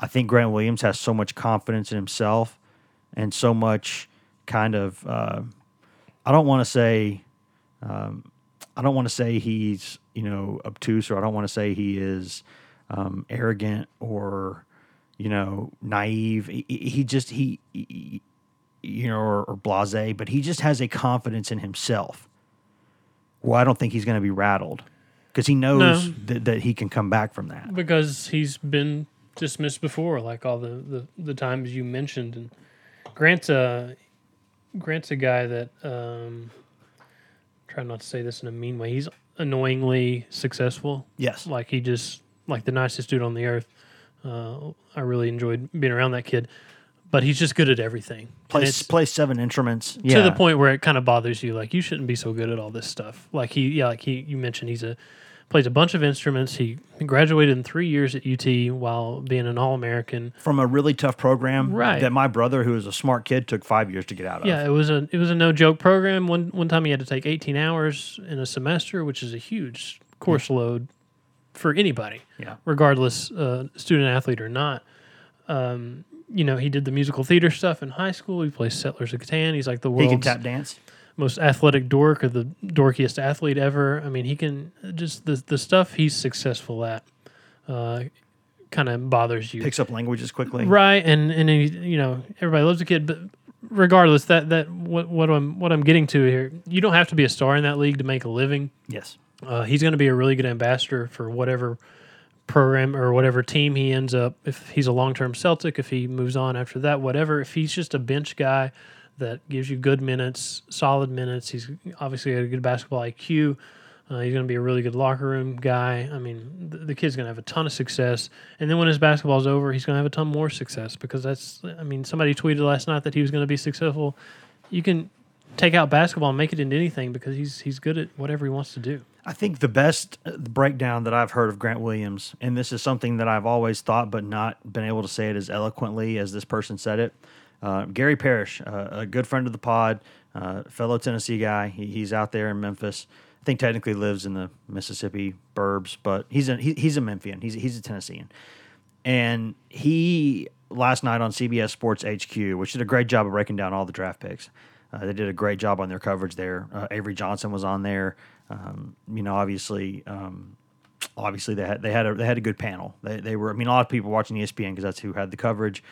I think Grant Williams has so much confidence in himself and so much kind of uh, I don't want to say um, I don't want to say he's you know obtuse or I don't want to say he is um, arrogant or you know naive. He, he just he, he you know or, or blasé, but he just has a confidence in himself. Well, I don't think he's going to be rattled because he knows No. that, that he can come back from that. because he's been dismissed before, like all the, the, the times you mentioned. And Grant's a Grant's a guy that um, try not to say this in a mean way. He's annoyingly successful. Yes, Like he just like the nicest dude on the earth. Uh, I really enjoyed being around that kid, but he's just good at everything. Plays plays seven instruments to the point where it kind of bothers you. Like you shouldn't be so good at all this stuff. Like he, yeah, like he, you mentioned, he's a plays a bunch of instruments. He graduated in three years at UT while being an All American. from a really tough program Right. that my brother, who is a smart kid, took five years to get out of. Yeah, it was a it was a no joke program. One one time he had to take eighteen hours in a semester, which is a huge course load for anybody, Yeah. regardless uh, student athlete or not. Um, you know, he did the musical theater stuff in high school. He plays Settlers of Catan. He's like the He can tap dance. most athletic dork or the dorkiest athlete ever. I mean, he can just the the stuff he's successful at uh, kind of bothers you, Picks up languages quickly. right? And and he, you know everybody loves a kid, but regardless, that that what what I'm what I'm getting to here, you don't have to be a star in that league to make a living. Yes. Uh, he's going to be a really good ambassador for whatever program or whatever team he ends up. If he's a long term Celtic, if he moves on after that, whatever. If he's just a bench guy that gives you good minutes, solid minutes, he's obviously got a good basketball IQ. Uh, he's going to be a really good locker room guy. I mean, the, the kid's going to have a ton of success. And then when his basketball's over, he's going to have a ton more success because that's, I mean, somebody tweeted last night that he was going to be successful. You can take out basketball and make it into anything because he's he's good at whatever he wants to do. I think the best uh, breakdown that I've heard of Grant Williams, and this is something that I've always thought but not been able to say it as eloquently as this person said it. Uh, Gary Parrish, uh, a good friend of the pod, uh, fellow Tennessee guy. He, he's out there in Memphis. I think technically lives in the Mississippi burbs, but he's a he, he's a Memphian. He's he's a Tennessean, and he last night on CBS Sports HQ, which did a great job of breaking down all the draft picks. Uh, they did a great job on their coverage there. Uh, Avery Johnson was on there. Um, you know, obviously, um, obviously they had they had a they had a good panel. They they were I mean a lot of people watching ESPN because that's who had the coverage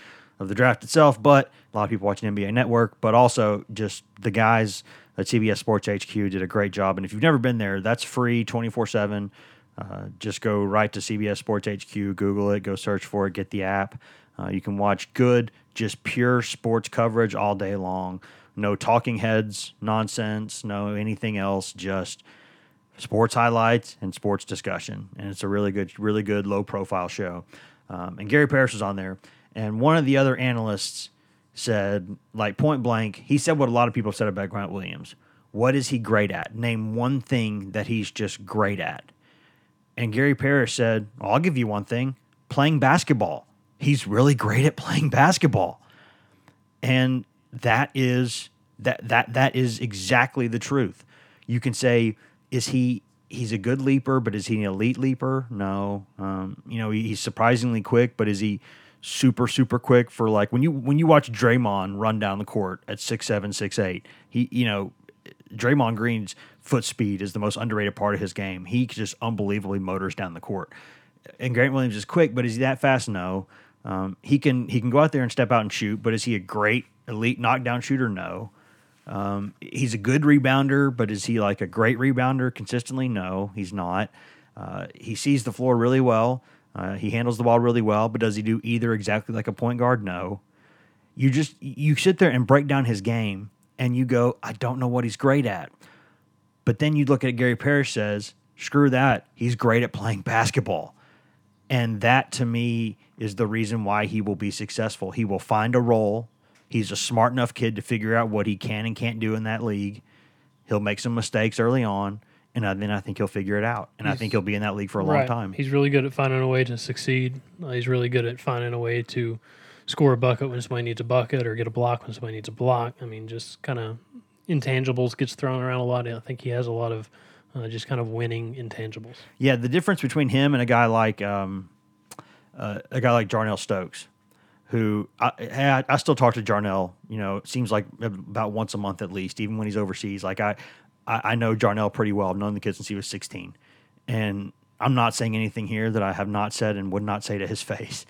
of the draft itself, but a lot of people watching NBA Network, but also just the guys at CBS Sports HQ did a great job. And if you've never been there, that's free twenty four seven. Uh, just go right to CBS Sports HQ, Google it, go search for it, get the app. Uh, you can watch good, just pure sports coverage all day long. No talking heads, nonsense, no anything else. Just sports highlights and sports discussion, and it's a really good, really good low profile show. Um, and Gary Parrish was on there, and one of the other analysts said, like point blank, he said what a lot of people said about Grant Williams. What is he great at? Name one thing that he's just great at. And Gary Parrish said, well, I'll give you one thing playing basketball. He's really great at playing basketball. And that is that that that is exactly the truth. You can say, is he he's a good leaper, but is he an elite leaper? No. Um, you know, he, he's surprisingly quick, but is he super super quick for like when you when you watch Draymond run down the court at six seven six eight? He you know, Draymond Green's foot speed is the most underrated part of his game. He just unbelievably motors down the court. And Grant Williams is quick, but is he that fast? No. Um, he can he can go out there and step out and shoot, but is he a great elite knockdown shooter? No. Um, he's a good rebounder, but is he like a great rebounder consistently? No, he's not. Uh, he sees the floor really well. Uh, he handles the ball really well, but does he do either exactly like a point guard? No. You just you sit there and break down his game, and you go, I don't know what he's great at. But then you look at Gary Parrish says, screw that, he's great at playing basketball, and that to me is the reason why he will be successful. He will find a role He's a smart enough kid to figure out what he can and can't do in that league. He'll make some mistakes early on, and then I think he'll figure it out. And he's, I think he'll be in that league for a right. long time. He's really good at finding a way to succeed. Uh, he's really good at finding a way to score a bucket when somebody needs a bucket or get a block when somebody needs a block. I mean, just kind of intangibles gets thrown around a lot. I think he has a lot of uh, just kind of winning intangibles. Yeah, the difference between him and a guy like um, uh, a guy like Jarnell Stokes who I, I still talk to Jarnell. You know, seems like about once a month at least, even when he's overseas. Like I, I, know Jarnell pretty well. I've known the kid since he was 16, and I'm not saying anything here that I have not said and would not say to his <laughs> face.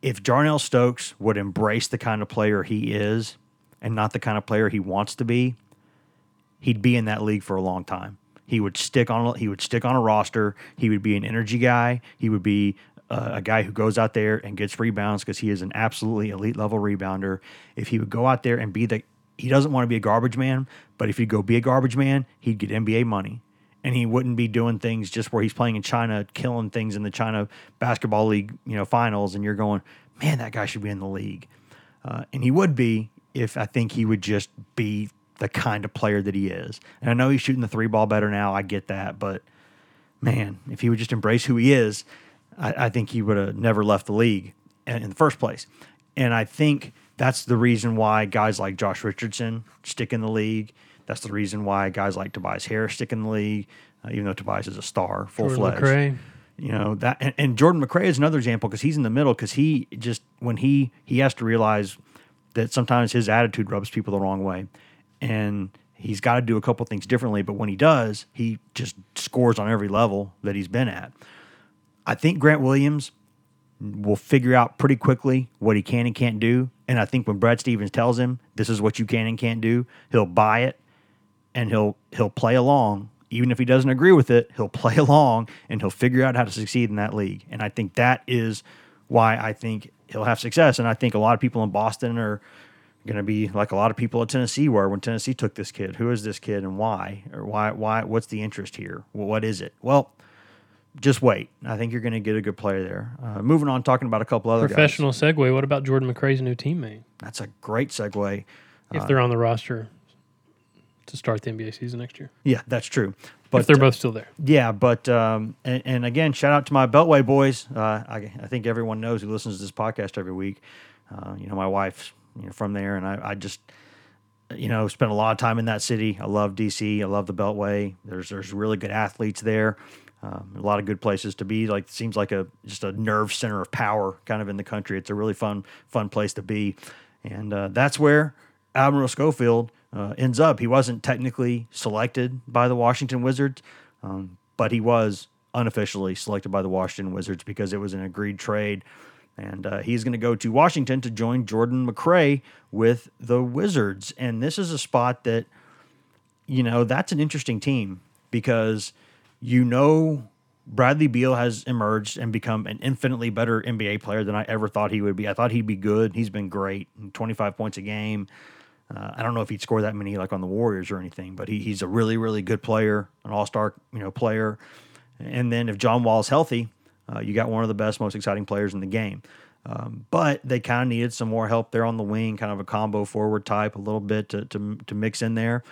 If Jarnell Stokes would embrace the kind of player he is and not the kind of player he wants to be, he'd be in that league for a long time. He would stick on he would stick on a roster. He would be an energy guy. He would be a guy who goes out there and gets rebounds because he is an absolutely elite level rebounder. If he would go out there and be the, he doesn't want to be a garbage man, but if he'd go be a garbage man, he'd get NBA money. And he wouldn't be doing things just where he's playing in China, killing things in the China basketball league, you know, finals. And you're going, man, that guy should be in the league. Uh, and he would be if I think he would just be the kind of player that he is. And I know he's shooting the three ball better now. I get that, but man, if he would just embrace who he is, I, I think he would have never left the league in the first place. And I think that's the reason why guys like Josh Richardson stick in the league. That's the reason why guys like Tobias Harris stick in the league, uh, even though Tobias is a star, full fledged. You know that, and, and Jordan McRae is another example because he's in the middle because he just when he he has to realize that sometimes his attitude rubs people the wrong way, and he's got to do a couple things differently. But when he does, he just scores on every level that he's been at. I think Grant Williams will figure out pretty quickly what he can and can't do. And I think when Brad Stevens tells him this is what you can and can't do, he'll buy it and he'll he'll play along. Even if he doesn't agree with it, he'll <laughs> play along and he'll figure out how to succeed in that league. And I think that is why I think he'll have success. And I think a lot of people in Boston are going to be like a lot of people at Tennessee were when Tennessee took this kid. Who is this kid and why? Or why why what's the interest here? What is it? Well, just wait. I think you're going to get a good player there. Uh, moving on, talking about a couple other professional guys. segue. What about Jordan McRae's new teammate? That's a great segue. If uh, they're on the roster to start the NBA season next year. Yeah, that's true. But if they're both still there. Yeah, but um, and, and, again, shout out to my Beltway boys. Uh, I, I, think everyone knows who listens to this podcast every week. Uh, you know, my wife's you know, from there, and I, I just you know spent a lot of time in that city. I love DC. I love the Beltway. There's there's really good athletes there. Um, a lot of good places to be. Like seems like a just a nerve center of power, kind of in the country. It's a really fun fun place to be, and uh, that's where Admiral Schofield uh, ends up. He wasn't technically selected by the Washington Wizards, um, but he was unofficially selected by the Washington Wizards because it was an agreed trade. And uh, he's going to go to Washington to join Jordan McRae with the Wizards. And this is a spot that, you know, that's an interesting team because you know Bradley Beal has emerged and become an infinitely better NBA player than I ever thought he would be. I thought he'd be good. He's been great, 25 points a game. Uh, I don't know if he'd score that many like on the Warriors or anything, but he, he's a really, really good player, an all-star, you know, player. And then if John Wall's healthy, uh, you got one of the best, most exciting players in the game. Um, but they kind of needed some more help there on the wing, kind of a combo forward type, a little bit to, to, to mix in there.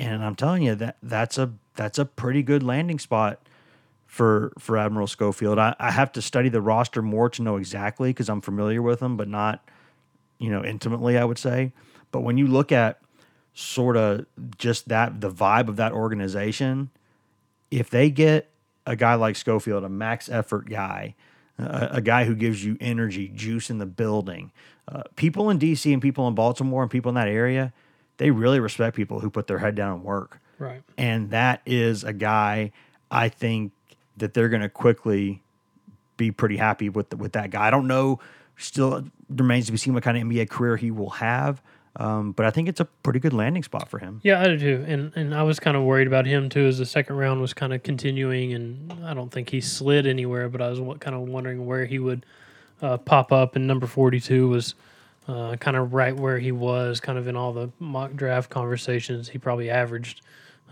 And I'm telling you that that's a that's a pretty good landing spot for for Admiral Schofield. I, I have to study the roster more to know exactly because I'm familiar with them, but not you know intimately. I would say, but when you look at sort of just that the vibe of that organization, if they get a guy like Schofield, a max effort guy, a, a guy who gives you energy, juice in the building, uh, people in DC and people in Baltimore and people in that area, they really respect people who put their head down and work. Right. And that is a guy I think that they're going to quickly be pretty happy with with that guy. I don't know. Still remains to be seen what kind of NBA career he will have. Um, but I think it's a pretty good landing spot for him. Yeah, I do too. And and I was kind of worried about him too, as the second round was kind of continuing, and I don't think he slid anywhere. But I was kind of wondering where he would uh, pop up. And number forty two was uh, kind of right where he was, kind of in all the mock draft conversations. He probably averaged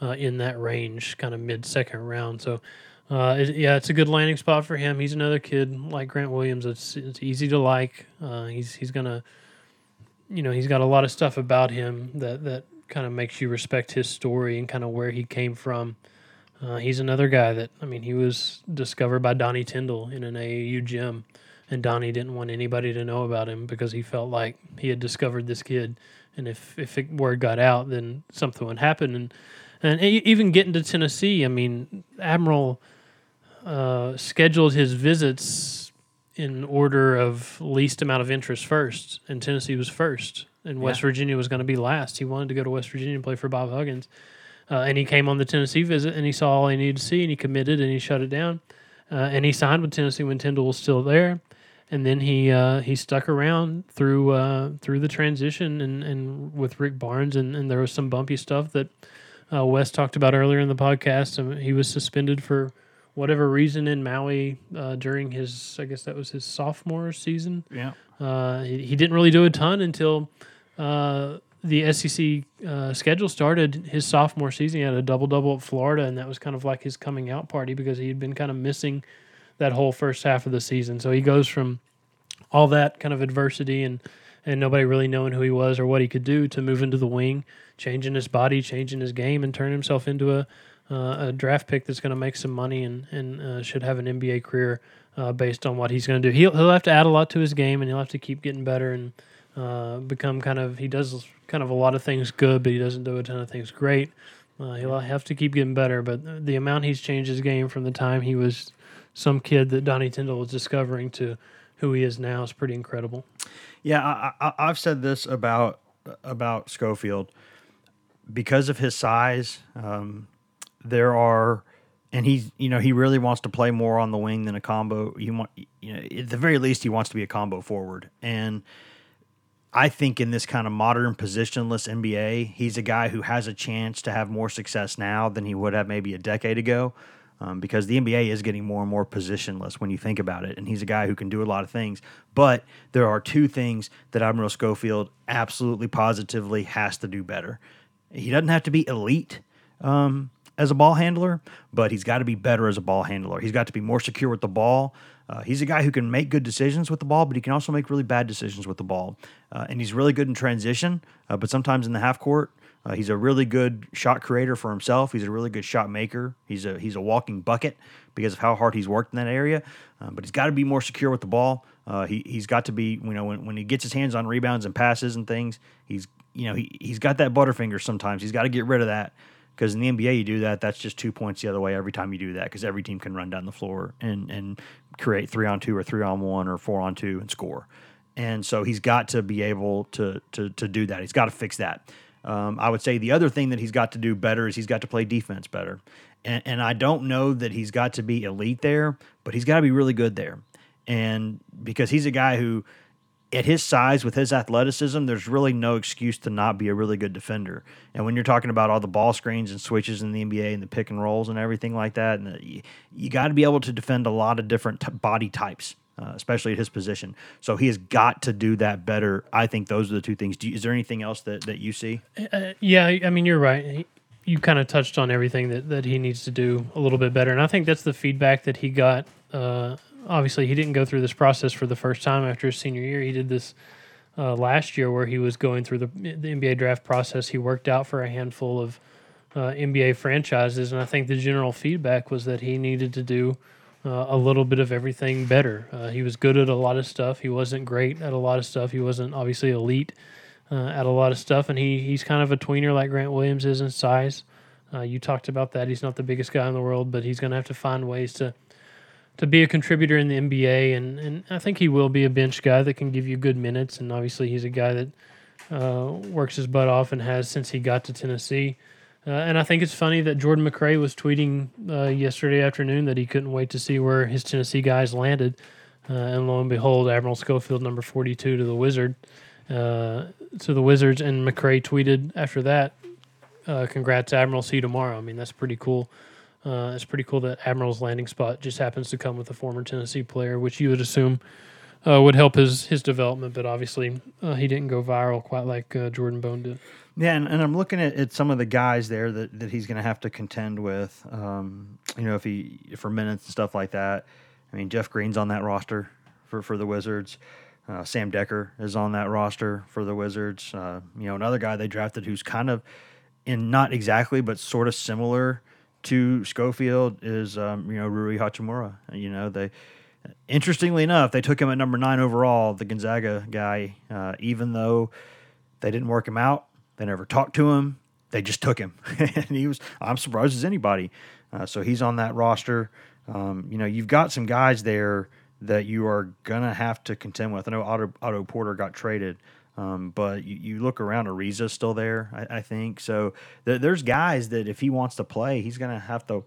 uh, in that range, kind of mid second round. So. Uh, it, yeah, it's a good landing spot for him. He's another kid like Grant Williams. It's it's easy to like. Uh, he's he's gonna you know he's got a lot of stuff about him that that kind of makes you respect his story and kind of where he came from. Uh, he's another guy that I mean he was discovered by Donnie Tyndall in an AAU gym, and Donnie didn't want anybody to know about him because he felt like he had discovered this kid, and if if it, word got out, then something would happen. And and even getting to Tennessee, I mean Admiral uh, scheduled his visits in order of least amount of interest first, and Tennessee was first, and West yeah. Virginia was going to be last. He wanted to go to West Virginia and play for Bob Huggins, uh, and he came on the Tennessee visit and he saw all he needed to see, and he committed and he shut it down, uh, and he signed with Tennessee when Tyndall was still there, and then he uh, he stuck around through uh, through the transition and, and with Rick Barnes, and, and there was some bumpy stuff that uh, Wes talked about earlier in the podcast. and he was suspended for whatever reason in Maui uh, during his, I guess that was his sophomore season. Yeah. Uh, he, he, didn't really do a ton until uh, the SEC uh, schedule started. His sophomore season, he had a double double at Florida, and that was kind of like his coming out party because he had been kind of missing that whole first half of the season. So he goes from all that kind of adversity and and nobody really knowing who he was or what he could do to move into the wing, changing his body, changing his game, and turn himself into a uh, a draft pick that's going to make some money and and uh, should have an NBA career uh, based on what he's going to do. He'll he'll have to add a lot to his game and he'll have to keep getting better and uh, become kind of he does kind of a lot of things good, but he doesn't do a ton of things great. Uh, he'll have to keep getting better, but the amount he's changed his game from the time he was some kid that Donnie Tyndall was discovering to who he is now is pretty incredible. Yeah, I, I've said this about about Schofield because of his size. Um, there are and he's you know he really wants to play more on the wing than a combo. He want you know at the very least he wants to be a combo forward. And I think in this kind of modern positionless NBA, he's a guy who has a chance to have more success now than he would have maybe a decade ago. Um, because the NBA is getting more and more positionless when you think about it. And he's a guy who can do a lot of things. But there are two things that Admiral Schofield absolutely positively has to do better. He doesn't have to be elite. Um, as a ball handler, but he's got to be better as a ball handler. He's got to be more secure with the ball. Uh, he's a guy who can make good decisions with the ball, but he can also make really bad decisions with the ball. Uh, and he's really good in transition, uh, but sometimes in the half court, uh, he's a really good shot creator for himself. He's a really good shot maker. He's a he's a walking bucket because of how hard he's worked in that area. Uh, but he's got to be more secure with the ball. Uh, he he's got to be you know when, when he gets his hands on rebounds and passes and things, he's you know he he's got that butterfinger sometimes. He's got to get rid of that. Because in the NBA, you do that, that's just two points the other way every time you do that. Because every team can run down the floor and and create three on two or three on one or four on two and score. And so he's got to be able to to to do that. He's got to fix that. Um, I would say the other thing that he's got to do better is he's got to play defense better. And, and I don't know that he's got to be elite there, but he's got to be really good there. And because he's a guy who at his size with his athleticism, there's really no excuse to not be a really good defender. And when you're talking about all the ball screens and switches in the NBA and the pick and rolls and everything like that, and the, you, you got to be able to defend a lot of different t- body types. Uh, especially at his position, so he has got to do that better. I think those are the two things. You, is there anything else that, that you see? Uh, yeah, I mean you're right. You kind of touched on everything that, that he needs to do a little bit better, and I think that's the feedback that he got uh, obviously he didn't go through this process for the first time after his senior year. He did this uh, last year where he was going through the, the NBA draft process. He worked out for a handful of uh, NBA franchises, and I think the general feedback was that he needed to do uh, a little bit of everything better. Uh, he was good at a lot of stuff. He wasn't great at a lot of stuff. He wasn't obviously elite uh, at a lot of stuff, and he he's kind of a tweener like Grant Williams is in size. Uh, you talked about that. He's not the biggest guy in the world, but he's going to have to find ways to to be a contributor in the NBA, and, and I think he will be a bench guy that can give you good minutes. And obviously, he's a guy that uh, works his butt off and has since he got to Tennessee. Uh, and I think it's funny that Jordan McRae was tweeting uh, yesterday afternoon that he couldn't wait to see where his Tennessee guys landed. Uh, and lo and behold, Admiral Schofield, number 42 to the Wizard, uh, to the Wizards. And McRae tweeted after that, uh, "Congrats, Admiral. See you tomorrow." I mean, that's pretty cool. Uh, it's pretty cool that Admiral's landing spot just happens to come with a former Tennessee player, which you would assume uh, would help his his development. But obviously, uh, he didn't go viral quite like uh, Jordan Bone did. Yeah, and, and I'm looking at, at some of the guys there that, that he's going to have to contend with. Um, you know, if he for minutes and stuff like that. I mean, Jeff Green's on that roster for for the Wizards. Uh, Sam Dekker is on that roster for the Wizards. Uh, you know, another guy they drafted who's kind of in not exactly, but sort of similar to Schofield is um, you know Rui Hachimura. You know they. Interestingly enough, they took him at number nine overall, the Gonzaga guy. Uh, even though they didn't work him out, they never talked to him. They just took him, <laughs> and he was. I'm surprised as anybody. Uh, so he's on that roster. Um, you know, you've got some guys there that you are gonna have to contend with. I know Otto, Otto Porter got traded, um, but you, you, look around, Ariza's still there, I, I think. So th- there's guys that if he wants to play, he's gonna have to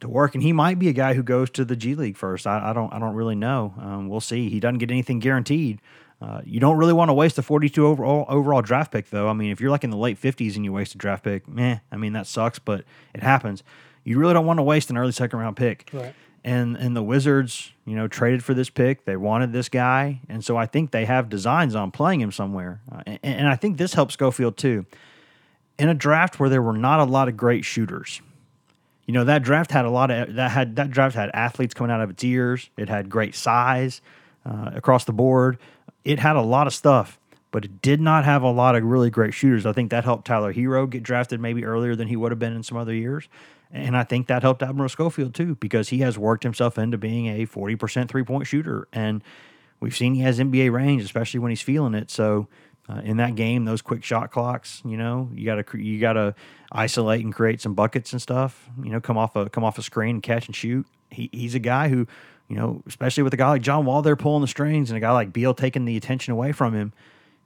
to work, and he might be a guy who goes to the G League first. I, I don't I don't really know. Um, we'll see. He doesn't get anything guaranteed. Uh, you don't really want to waste a 42 overall overall draft pick, though. I mean, if you're like in the late 50s and you waste a draft pick, meh. I mean, that sucks, but it happens. You really don't want to waste an early second round pick. Right and and the Wizards, you know, traded for this pick. They wanted this guy, and so I think they have designs on playing him somewhere. Uh, and, and, I think this helps Schofield too. In a draft where there were not a lot of great shooters, you know, that draft had a lot of that had that draft had athletes coming out of its ears. It had great size uh, across the board. It had a lot of stuff, but it did not have a lot of really great shooters. I think that helped Tyler Herro get drafted maybe earlier than he would have been in some other years. And I think that helped Admiral Schofield too, because he has worked himself into being a 40% three point shooter. And we've seen he has NBA range, especially when he's feeling it. So uh, in that game, those quick shot clocks, you know, you got to you got to isolate and create some buckets and stuff. You know, come off a come off a screen, and catch and shoot. He, he's a guy who, you know, especially with a guy like John Wall there pulling the strings and a guy like Beal taking the attention away from him,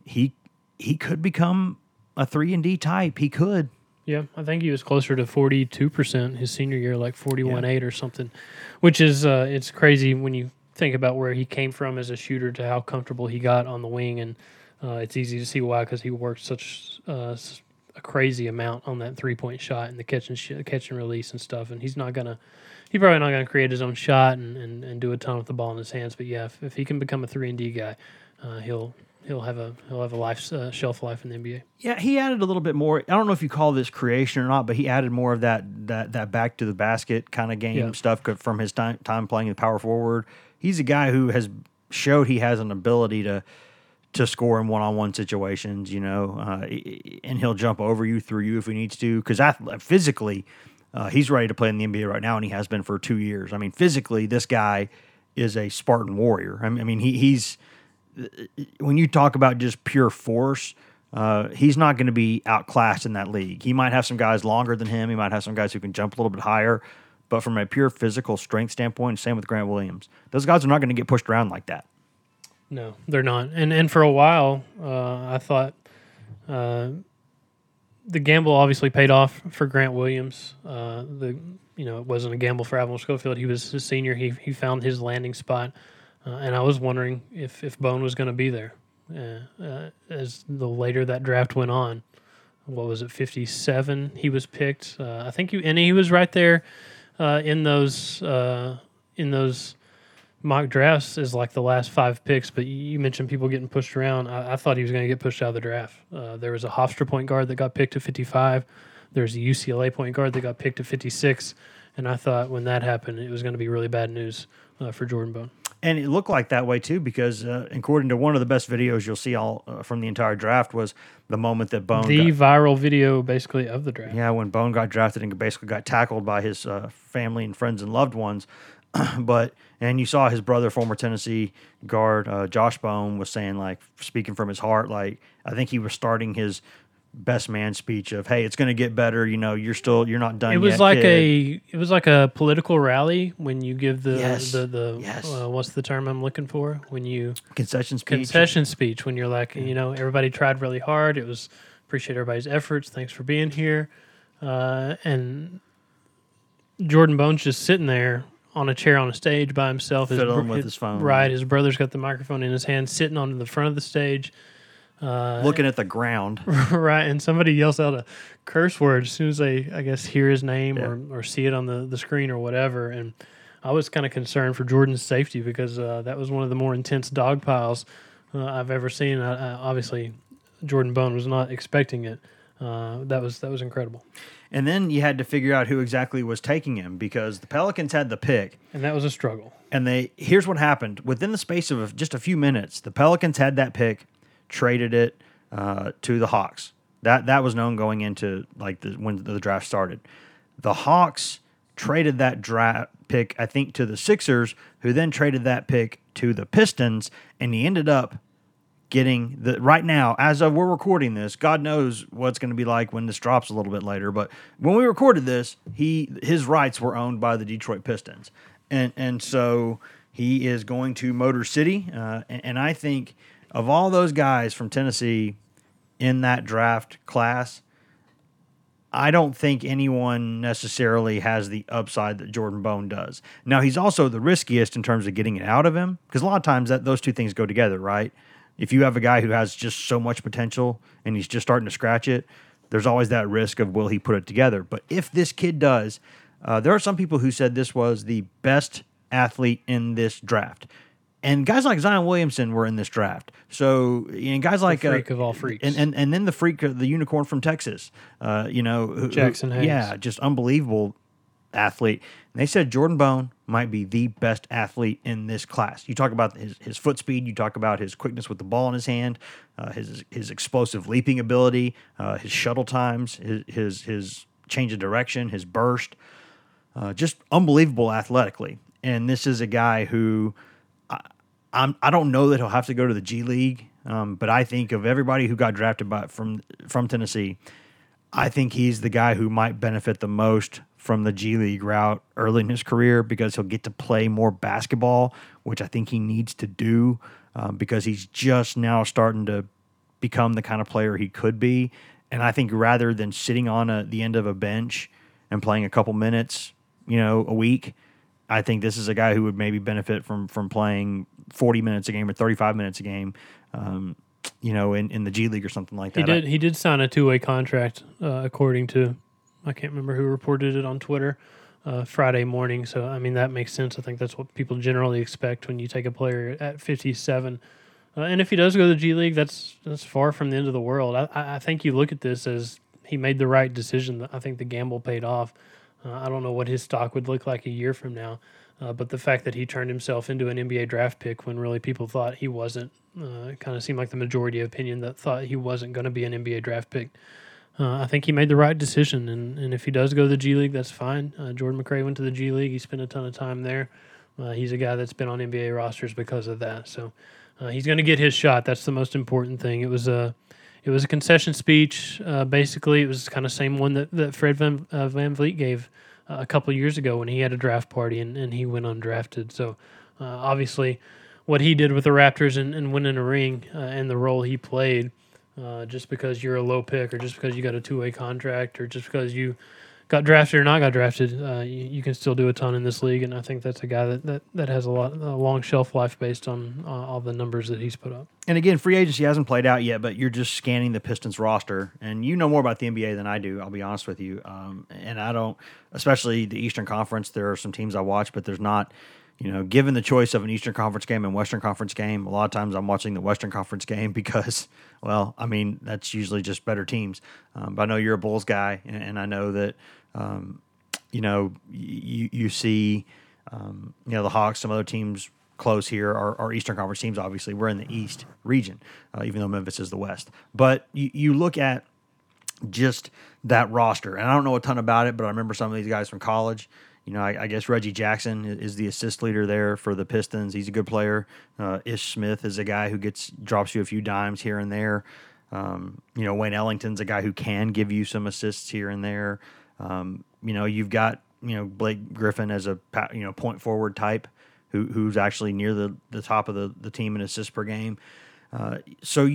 he he could become a three and D type. He could. Yeah, I think he was closer to forty two percent his senior year, like forty one eight or something, which is uh, it's crazy when you think about where he came from as a shooter to how comfortable he got on the wing, and uh, it's easy to see why because he worked such uh, crazy amount on that three point shot and the catch and sh- catch and release and stuff, and he's not gonna. He's probably not going to create his own shot and, and, and do a ton with the ball in his hands. But yeah, if, if he can become a three and D guy, uh, he'll he'll have a he'll have a life uh, shelf life in the NBA. Yeah, he added a little bit more. I don't know if you call this creation or not, but he added more of that that that back to the basket kind of game yeah. stuff from his time time playing the power forward. He's a guy who has showed he has an ability to to score in one on one situations, you know, uh, and he'll jump over you through you if he needs to because physically. Uh, he's ready to play in the NBA right now, and he has been for two years. I mean, physically, this guy is a Spartan warrior. I mean, he, he's when you talk about just pure force, uh, he's not going to be outclassed in that league. He might have some guys longer than him. He might have some guys who can jump a little bit higher. But from a pure physical strength standpoint, same with Grant Williams. Those guys are not going to get pushed around like that. No, they're not. And and for a while, uh, I thought uh, the gamble obviously paid off for Grant Williams. Uh, the you know it wasn't a gamble for Admiral Schofield. He was a senior. He he found his landing spot. Uh, and I was wondering if, if Bone was going to be there uh, uh, as the later that draft went on. What was it, 57? He was picked. I think he, and he was right there in those in those mock drafts is like the last five picks. But you mentioned people getting pushed around. I, I thought he was going to get pushed out of the draft. there was a Hofstra point guard that got picked at 55. There's a UCLA point guard that got picked at 56. And I thought when that happened, it was going to be really bad news for Jordan Bone and it looked like that way too because uh, according to one of the best videos you'll see all uh, from the entire draft was the moment that Bone the got, viral video basically of the draft. Yeah, when Bone got drafted and basically got tackled by his uh, family and friends and loved ones. <clears throat> but and you saw his brother, former Tennessee guard uh, Josh Bone, was saying like speaking from his heart. Like I think he was starting his best man speech of hey it's going to get better you know you're still you're not done It was yet, like kid." a it was like a political rally when you give the Yes. the the Yes. uh, what's the term I'm looking for when you concession speech concession speech when you're like you know everybody tried really hard it was appreciate everybody's efforts thanks for being here uh, and Jordan Bones just sitting there on a chair on a stage by himself Fiddling with his phone. right his brother's got the microphone in his hand sitting on the front of the stage uh, looking at the ground <laughs> right, and somebody yells out a curse word as soon as they, I guess, hear his name Yeah. or, or see it on the, the screen or whatever. And I was kind of concerned for Jordan's safety because uh, that was one of the more intense dog piles uh, I've ever seen. I, I, obviously, Jordan Bone was not expecting it. Uh, that was that was incredible, and then you had to figure out who exactly was taking him because the pelicans had the pick. And that was a struggle. and they here's what happened. Within the space of just a few minutes the pelicans had that pick traded it uh, to the hawks. That that was known going into like the, when the draft started. The hawks traded that draft pick i think to the sixers who then traded that pick to the pistons and he ended up getting the right now as of we're recording this god knows what's going to be like when this drops a little bit later but when we recorded this he his rights were owned by the detroit pistons and and so he is going to motor city uh, and, and i think of all those guys from tennessee in that draft class I don't think anyone necessarily has the upside that Jordan Bone does. Now he's also the riskiest in terms of getting it out of him because a lot of times that those two things go together, right? If you have a guy who has just so much potential and he's just starting to scratch it, there's always that risk of will he put it together. But if this kid does, uh, there are some people who said this was the best athlete in this draft. And guys like Zion Williamson were in this draft. So, and guys like freak uh, of all freaks. and, and and then the freak, uh, the unicorn from Texas, uh, you know, who- who- Jaxson Hayes. yeah, just unbelievable athlete. And they said Jordan Bone might be the best athlete in this class. You talk about his, his foot speed, you talk about his quickness with the ball in his hand, uh, his his explosive leaping ability, uh, his shuttle times, his his his change of direction, his burst, uh, just unbelievable athletically. And this is a guy who I, I'm I don't know that he'll have to go to the G League, um, but I think of everybody who got drafted by from from Tennessee, I think he's the guy who might benefit the most from the G League route early in his career because he'll get to play more basketball, which I think he needs to do um, because he's just now starting to become the kind of player he could be. And I think rather than sitting on a, the end of a bench and playing a couple minutes, you know, a week, I think this is a guy who would maybe benefit from from playing 40 minutes a game or 35 minutes a game, um, you know, in, in the G League or something like that. He did. He did sign a two way contract, uh, according to I can't remember who reported it on Twitter uh, Friday morning. So I mean that makes sense. I think that's what people generally expect when you take a player at 57. Uh, and if he does go to the G League, that's that's far from the end of the world. I, I think you look at this as he made the right decision. I think the gamble paid off. Uh, I don't know what his stock would look like a year from now, uh, but the fact that he turned himself into an NBA draft pick when really people thought he wasn't, uh, kind of seemed like the majority opinion that thought he wasn't going to be an NBA draft pick. Uh, I think he made the right decision, and, and if he does go to the G League, that's fine. Uh, Jordan McRae went to the G League; he spent a ton of time there. Uh, he's a guy that's been on NBA rosters because of that, so uh, he's going to get his shot. That's the most important thing. It was a it was a concession speech. Uh, basically, it was kind of same one that, that Fred Van, uh, VanVleet gave a couple years ago when he had a draft party and, and he went undrafted. So obviously, what he did with the Raptors and, and winning a ring and the role he played, uh, just because you're a low pick or just because you got a two way contract or just because you got drafted or not got drafted, uh, you, you can still do a ton in this league. And I think that's a guy that, that, that has a lot a long shelf life based on uh, all the numbers that he's put up. And again, free agency hasn't played out yet, but you're just scanning the Pistons roster, and you know more about the NBA than I do. I'll be honest with you. Um, and I don't, especially the Eastern Conference. There are some teams I watch, but there's not. You know, given the choice of an Eastern Conference game and Western Conference game, a lot of times I'm watching the Western Conference game <laughs> because, well, I mean that's usually just better teams. Um, but I know you're a Bulls guy, and, and I know that, um, you know, you you see, um, you know, the Hawks, some other teams close here are, Eastern Conference teams. Obviously, we're in the East region, uh, even though Memphis is the West. But you, you look at just that roster, and I don't know a ton about it, but I remember some of these guys from college. You know, I, I guess Reggie Jackson is the assist leader there for the Pistons. He's a good player. Uh, Ish Smith is a guy who gets drops you a few dimes here and there. Um, you know, Wayne Ellington's a guy who can give you some assists here and there. Um, you know, you've got you know Blake Griffin as a you know point forward type who who's actually near the the top of the the team in assists per game. Uh, so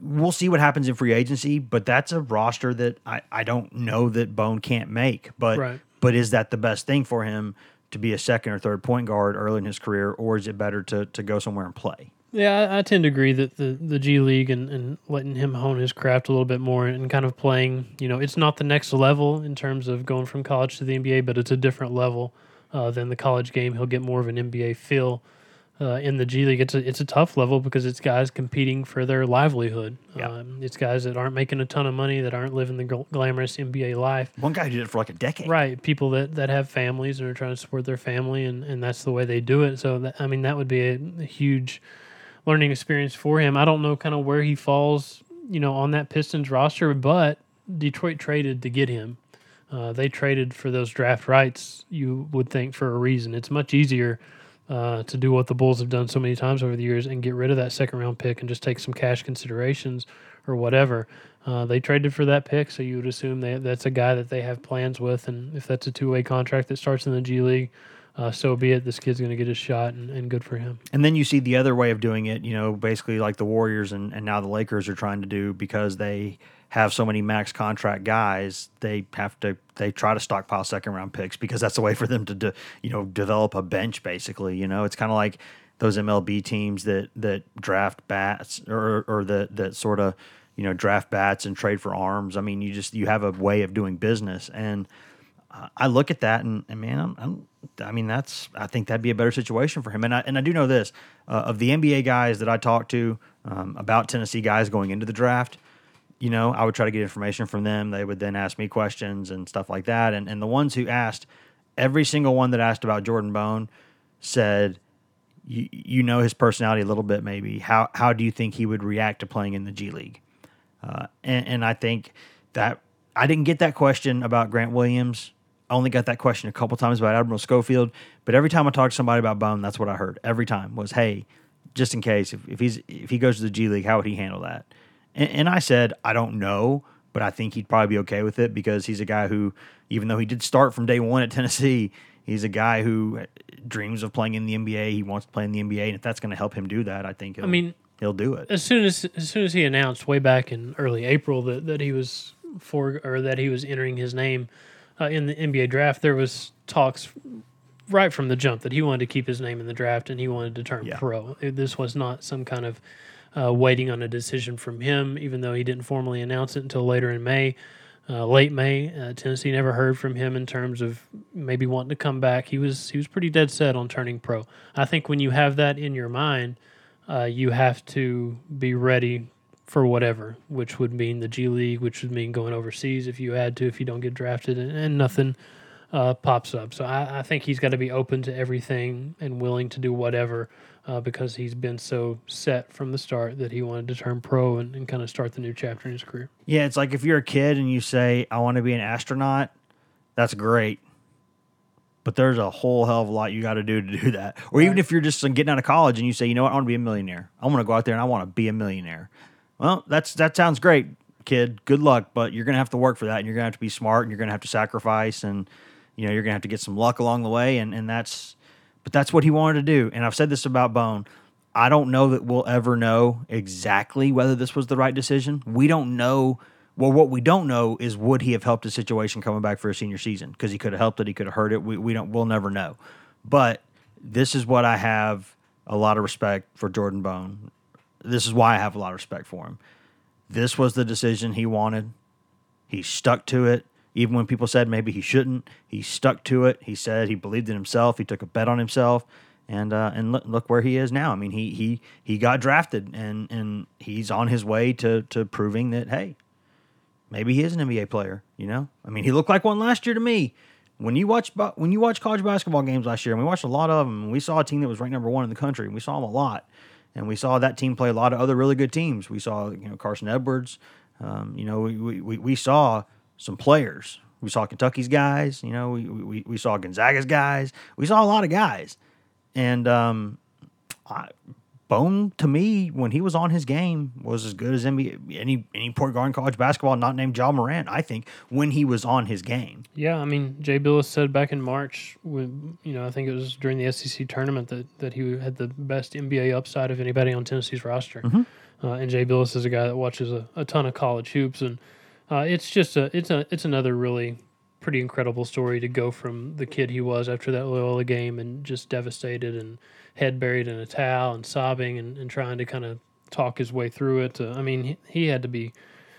we'll see what happens in free agency, but that's a roster that I, I don't know that Bone can't make. But Right. But is that the best thing for him to be a second or third point guard early in his career, or is it better to to go somewhere and play? Yeah, I, I tend to agree that the, the G League and, and letting him hone his craft a little bit more and kind of playing, you know, it's not the next level in terms of going from college to the NBA, but it's a different level uh, than the college game. He'll get more of an NBA feel uh, in the G League. It's a, it's a tough level because it's guys competing for their livelihood. Yeah. Um, it's guys that aren't making a ton of money, that aren't living the gl- glamorous NBA life. One guy did it for like a decade. Right, people that, that have families and are trying to support their family, and, and that's the way they do it. So, that, I mean, that would be a, a huge learning experience for him. I don't know kind of where he falls, you know, on that Pistons roster, but Detroit traded to get him. Uh, they traded for those draft rights. You would think for a reason. It's much easier uh, to do what the Bulls have done so many times over the years and get rid of that second round pick and just take some cash considerations or whatever. Uh, they traded for that pick, so you would assume that that's a guy that they have plans with, and if that's a two way contract that starts in the G League, uh, so be it. This kid's going to get his shot, and, and good for him. And then you see the other way of doing it, you know, basically like the Warriors and, and now the Lakers are trying to do because they have so many max contract guys, they have to they try to stockpile second round picks because that's a way for them to de, you know develop a bench basically. You know, it's kind of like those MLB teams that that draft bats or or that that sort of you know draft bats and trade for arms. I mean, you just you have a way of doing business and. I look at that and, and man, I'm, I'm, I mean, that's I think that'd be a better situation for him. And I and I do know this uh, of the NBA guys that I talked to um, about Tennessee guys going into the draft. You know, I would try to get information from them. They would then ask me questions and stuff like that. And and the ones who asked, every single one that asked about Jordan Bone said, you, you know his personality a little bit, maybe. How how do you think he would react to playing in the G League? Uh, and, and I think that I didn't get that question about Grant Williams. I only got that question a couple times about Admiral Schofield. But every time I talked to somebody about Bone, that's what I heard. Every time was, "Hey, just in case if, if he's if he goes to the G League, how would he handle that?" And, and I said, "I don't know, but I think he'd probably be okay with it because he's a guy who, even though he did start from day one at <laughs> Tennessee, he's a guy who dreams of playing in the NBA. He wants to play in the NBA, and if that's going to help him do that, I think. I mean, he'll do it. As soon as as soon as he announced way back in early April that, that he was for or that he was entering his name uh, in the NBA draft, there was talks right from the jump that he wanted to keep his name in the draft and he wanted to turn Yeah. pro. This was not some kind of uh, waiting on a decision from him, even though he didn't formally announce it until later in May. Uh, late May, uh, Tennessee never heard from him in terms of maybe wanting to come back. He was he was pretty dead set on turning pro. I think when you have that in your mind, uh, you have to be ready for whatever, which would mean the G League, which would mean going overseas if you had to, if you don't get drafted, and, and nothing uh, pops up. So I, I think he's got to be open to everything and willing to do whatever uh, because he's been so set from the start that he wanted to turn pro and, and kind of start the new chapter in his career. Yeah, it's like if you're a kid and you say, I want to be an astronaut, that's great. But there's a whole hell of a lot you got to do to do that. Or even if you're just getting out of college and you say, you know what, I want to be a millionaire. I want to go out there and I want to be a millionaire. Well, that's that sounds great, kid. Good luck, but you're gonna have to work for that, and you're gonna have to be smart, and you're gonna have to sacrifice, and you know you're gonna have to get some luck along the way, and and that's, but that's what he wanted to do. And I've said this about Bone. I don't know that we'll ever know exactly whether this was the right decision. We don't know. Well, what we don't know is would he have helped the situation coming back for a senior season? Because he could have helped it, he could have hurt it. We, we don't. We'll never know. But this is what I have a lot of respect for Jordan Bone. This is why I have a lot of respect for him. This was the decision he wanted. He stuck to it. Even when people said maybe he shouldn't, he stuck to it. He said he believed in himself. He took a bet on himself, and uh, and look, look where he is now. I mean, he he he got drafted, and and he's on his way to to proving that hey, maybe he is an NBA player. You know, I mean, he looked like one last year to me. When you watch when you watch college basketball games last year, and we watched a lot of them, we saw a team that was ranked number one in the country, and we saw them a lot, and we saw that team play a lot of other really good teams. We saw you know Carson Edwards, um, you know we- we we saw some players. We saw Kentucky's guys, you know, we, we, we saw Gonzaga's guys. We saw a lot of guys, and um, I, Bone to me when he was on his game was as good as NBA, any any point guard in college basketball not named Ja Morant. I think when he was on his game. Yeah, I mean, Jay Bilas said back in March, when you know, I think it was during the SEC tournament that that he had the best NBA upside of anybody on Tennessee's roster. Uh, and Jay Bilas is a guy that watches a, a ton of college hoops, and uh, it's just a it's a it's another really pretty incredible story to go from the kid he was after that Loyola game and just devastated and head buried in a towel and sobbing and, and trying to kind of talk his way through it. To, I mean, he, he had to be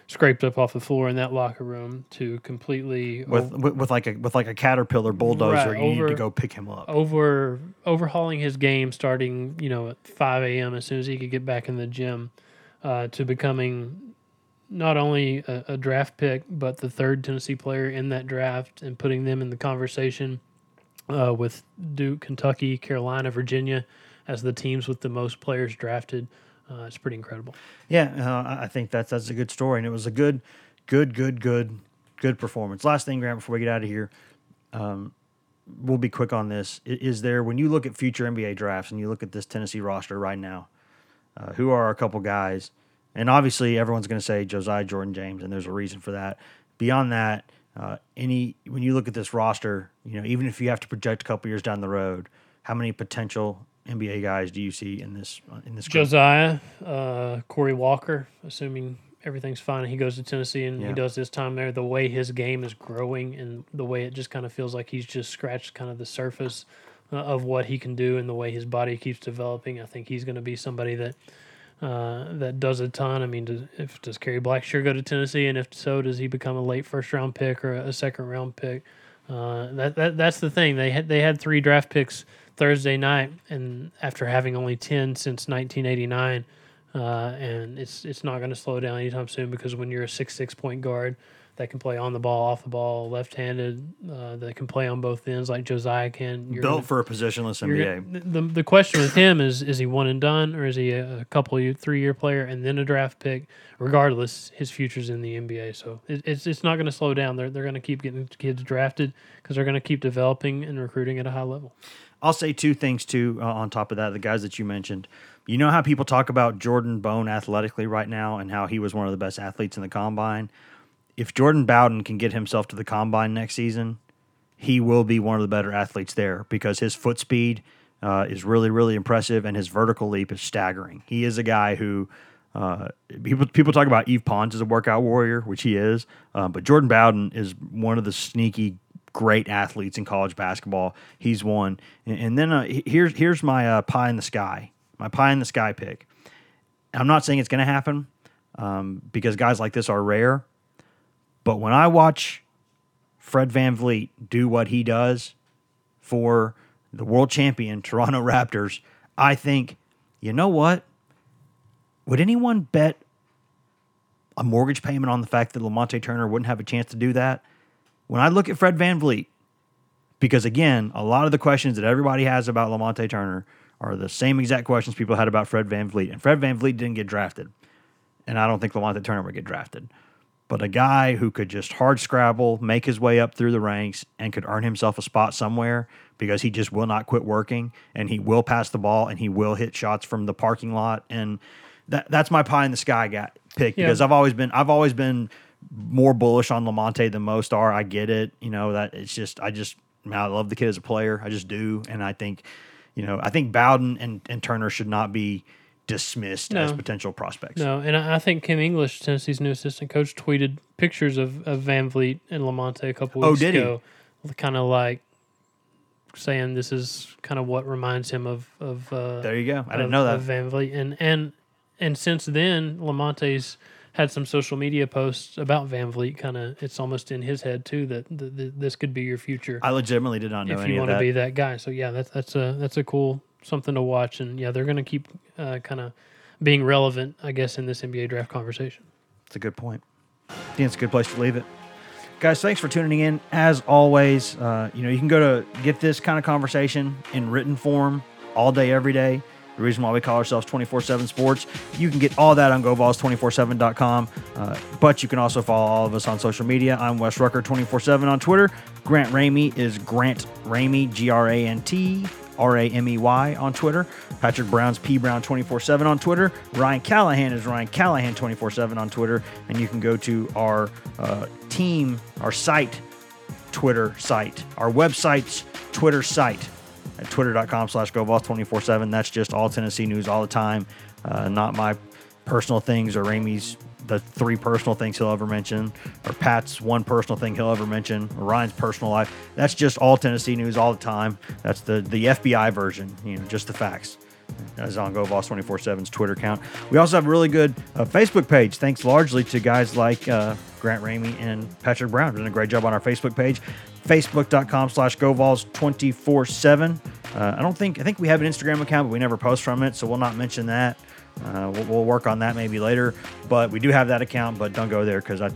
scraped up off the floor in that locker room to completely with, with with like a with like a caterpillar bulldozer. Right, you need to go pick him up. over overhauling his game starting you know at 5 a.m as soon as he could get back in the gym uh, to becoming not only a, a draft pick but the third tennessee player in that draft and putting them in the conversation uh, with duke kentucky carolina virginia as the teams with the most players drafted uh, it's pretty incredible Yeah, uh, I- think that's that's a good story, and it was a good, good, good, good, good performance. Last thing, Grant, before we get out of here, um, we'll be quick on this. Is there when you look at future NBA drafts and you look at this Tennessee roster right now, uh, who are a couple guys, and obviously everyone's going to say Josiah Jordan James, and there's a reason for that. Beyond that, uh, any when you look at this roster, you know, even if you have to project a couple years down the road, how many potential NBA guys do you see in this in this group? Josiah, uh, Corey Walker, assuming everything's fine and he goes to Tennessee and Yeah. he does his time there, the way his game is growing and the way it just kind of feels like he's just scratched kind of the surface uh, of what he can do and the way his body keeps developing, I think he's going to be somebody that uh, that does a ton. I mean, does, if does Kerry Blackshear go to Tennessee, and if so, does he become a late first round pick or a second round pick? Uh, that, that that's the thing. They had they had three draft picks Thursday night, and after having only ten since 1989, uh, and it's it's not going to slow down anytime soon because when you're a six six point guard that can play on the ball, off the ball, left handed, uh, that can play on both ends like Josiah can. You're built gonna- for a positionless NBA. gonna- the, the question with him is is he one and done or is he a, a couple year, three year player and then a draft pick? Regardless, his future's in the NBA, so it, it's it's not going to slow down. They're they're going to keep getting kids drafted because they're going to keep developing and recruiting at a high level. I'll say two things too. Uh, on top of that, the guys that you mentioned, you know how people talk about Jordan Bone athletically right now, and how he was one of the best athletes in the combine. If Jordan Bowden can get himself to the combine next season, he will be one of the better athletes there because his foot speed uh, is really, really impressive, and his vertical leap is staggering. He is a guy who uh, people people talk about Yves Pons as a workout warrior, which he is, um, but Jordan Bowden is one of the sneaky great athletes in college basketball. He's one, and, and then uh, here's here's my uh, pie in the sky, my pie in the sky pick. I'm not saying it's going to happen um, because guys like this are rare, but when I watch Fred VanVleet do what he does for the world champion <laughs> Toronto Raptors, I think, you know what? Would anyone bet a mortgage payment on the fact that Lamonte Turner wouldn't have a chance to do that? When I look at Fred VanVleet, because again, a lot of the questions that everybody has about Lamonte Turner are the same exact questions people had about Fred VanVleet. And Fred VanVleet didn't get drafted. And I don't think Lamonte Turner would get drafted but a guy who could just hard scrabble, make his way up through the ranks, and could earn himself a spot somewhere because he just will not quit working and he will pass the ball and he will hit shots from the parking lot. And that that's my pie in the sky guy pick Yeah. because I've always been I've always been more bullish on Lamonte than most are. I get it, you know that it's just I just I love the kid as a player. I just do, and I think you know I think Bowden and, and Turner should not be dismissed as potential prospects. No, and I I think Kim English, Tennessee's new assistant coach, tweeted pictures of, of VanVleet and Lamonte a couple Oh, weeks he? ago, kind of like saying this is kind of what reminds him of of. Uh, There you go. I didn't of- know that. of VanVleet, and and and since then, Lamonte's had some social media posts about VanVleet. Kind of, it's almost in his head too that th- th- this could be your future I legitimately did not know if you want to be that guy. So yeah, that's that's a that's a cool something to watch, and yeah, they're going to keep uh, kind of being relevant, I guess, in this NBA draft conversation. It's a good point. I think it's a good place to leave it. Guys, thanks for tuning in. As always, uh, you know, you can go to get this kind of conversation in written form all day, every day. The reason why we call ourselves 24 7 Sports. You can get all that on GoVols247.com. Uh, but you can also follow all of us on social media. I'm Wes Rucker 24 7 on Twitter. Grant Ramey is Grant Ramey, G R A N T R A M E Y on Twitter. Patrick Brown's P Brown 24 7 on Twitter. Ryan Callahan is Ryan Callahan 24 7 on Twitter. And you can go to our uh, team, our site, Twitter site, our website's Twitter site at twitter.com slash GoVols247. That's just all Tennessee news all the time, uh, not my personal things or Ramey's the three personal things he'll ever mention, or Pat's one personal thing he'll ever mention, or Ryan's personal life. That's just all Tennessee news all the time. That's the the FBI version, you know, just the facts. That's on GoVols 24 7's Twitter account. We also have a really good uh, Facebook page, thanks largely to guys like uh, Grant Ramey and Patrick Brown. Doing a great job on our Facebook page. Facebook.com slash GoVols 24 7. Uh, I don't think, I think we have an Instagram account, but we never post from it, so we'll not mention that. Uh, we'll, we'll, work on that maybe later, but we do have that account, but don't go there because it,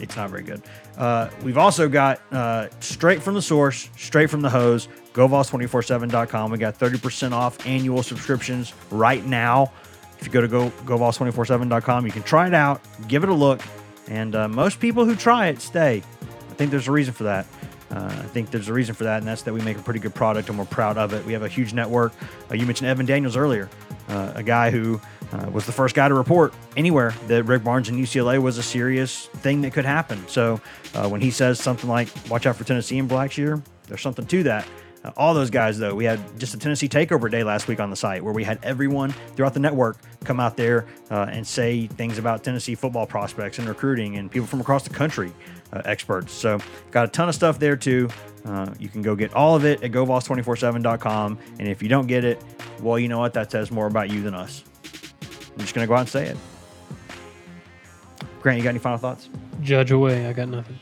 it's not very good. Uh, we've also got uh, straight from the source, straight from the hose, GoVols247.com. We got 30% off annual subscriptions right now. If you go to go, GoVols247.com, you can try it out, give it a look, and uh, most people who try it stay. I think there's a reason for that. Uh, I think there's a reason for that, and that's that we make a pretty good product and we're proud of it. We have a huge network. Uh, you mentioned Evan Daniels earlier, uh, a guy who uh, was the first guy to report anywhere that Rick Barnes and UCLA was a serious thing that could happen. So uh, when he says something like, watch out for Tennessee and Blackshear, there's something to that. Uh, all those guys, though, we had just a Tennessee takeover day last week on the site where we had everyone throughout the network come out there uh, and say things about Tennessee football prospects and recruiting and people from across the country, experts. So, got a ton of stuff there too. Uh, you can go get all of it at GoVols247.com. And if you don't get it, well, you know what? That says more about you than us. I'm just going to go out and say it. Grant, you got any final thoughts? Judge away. I got nothing.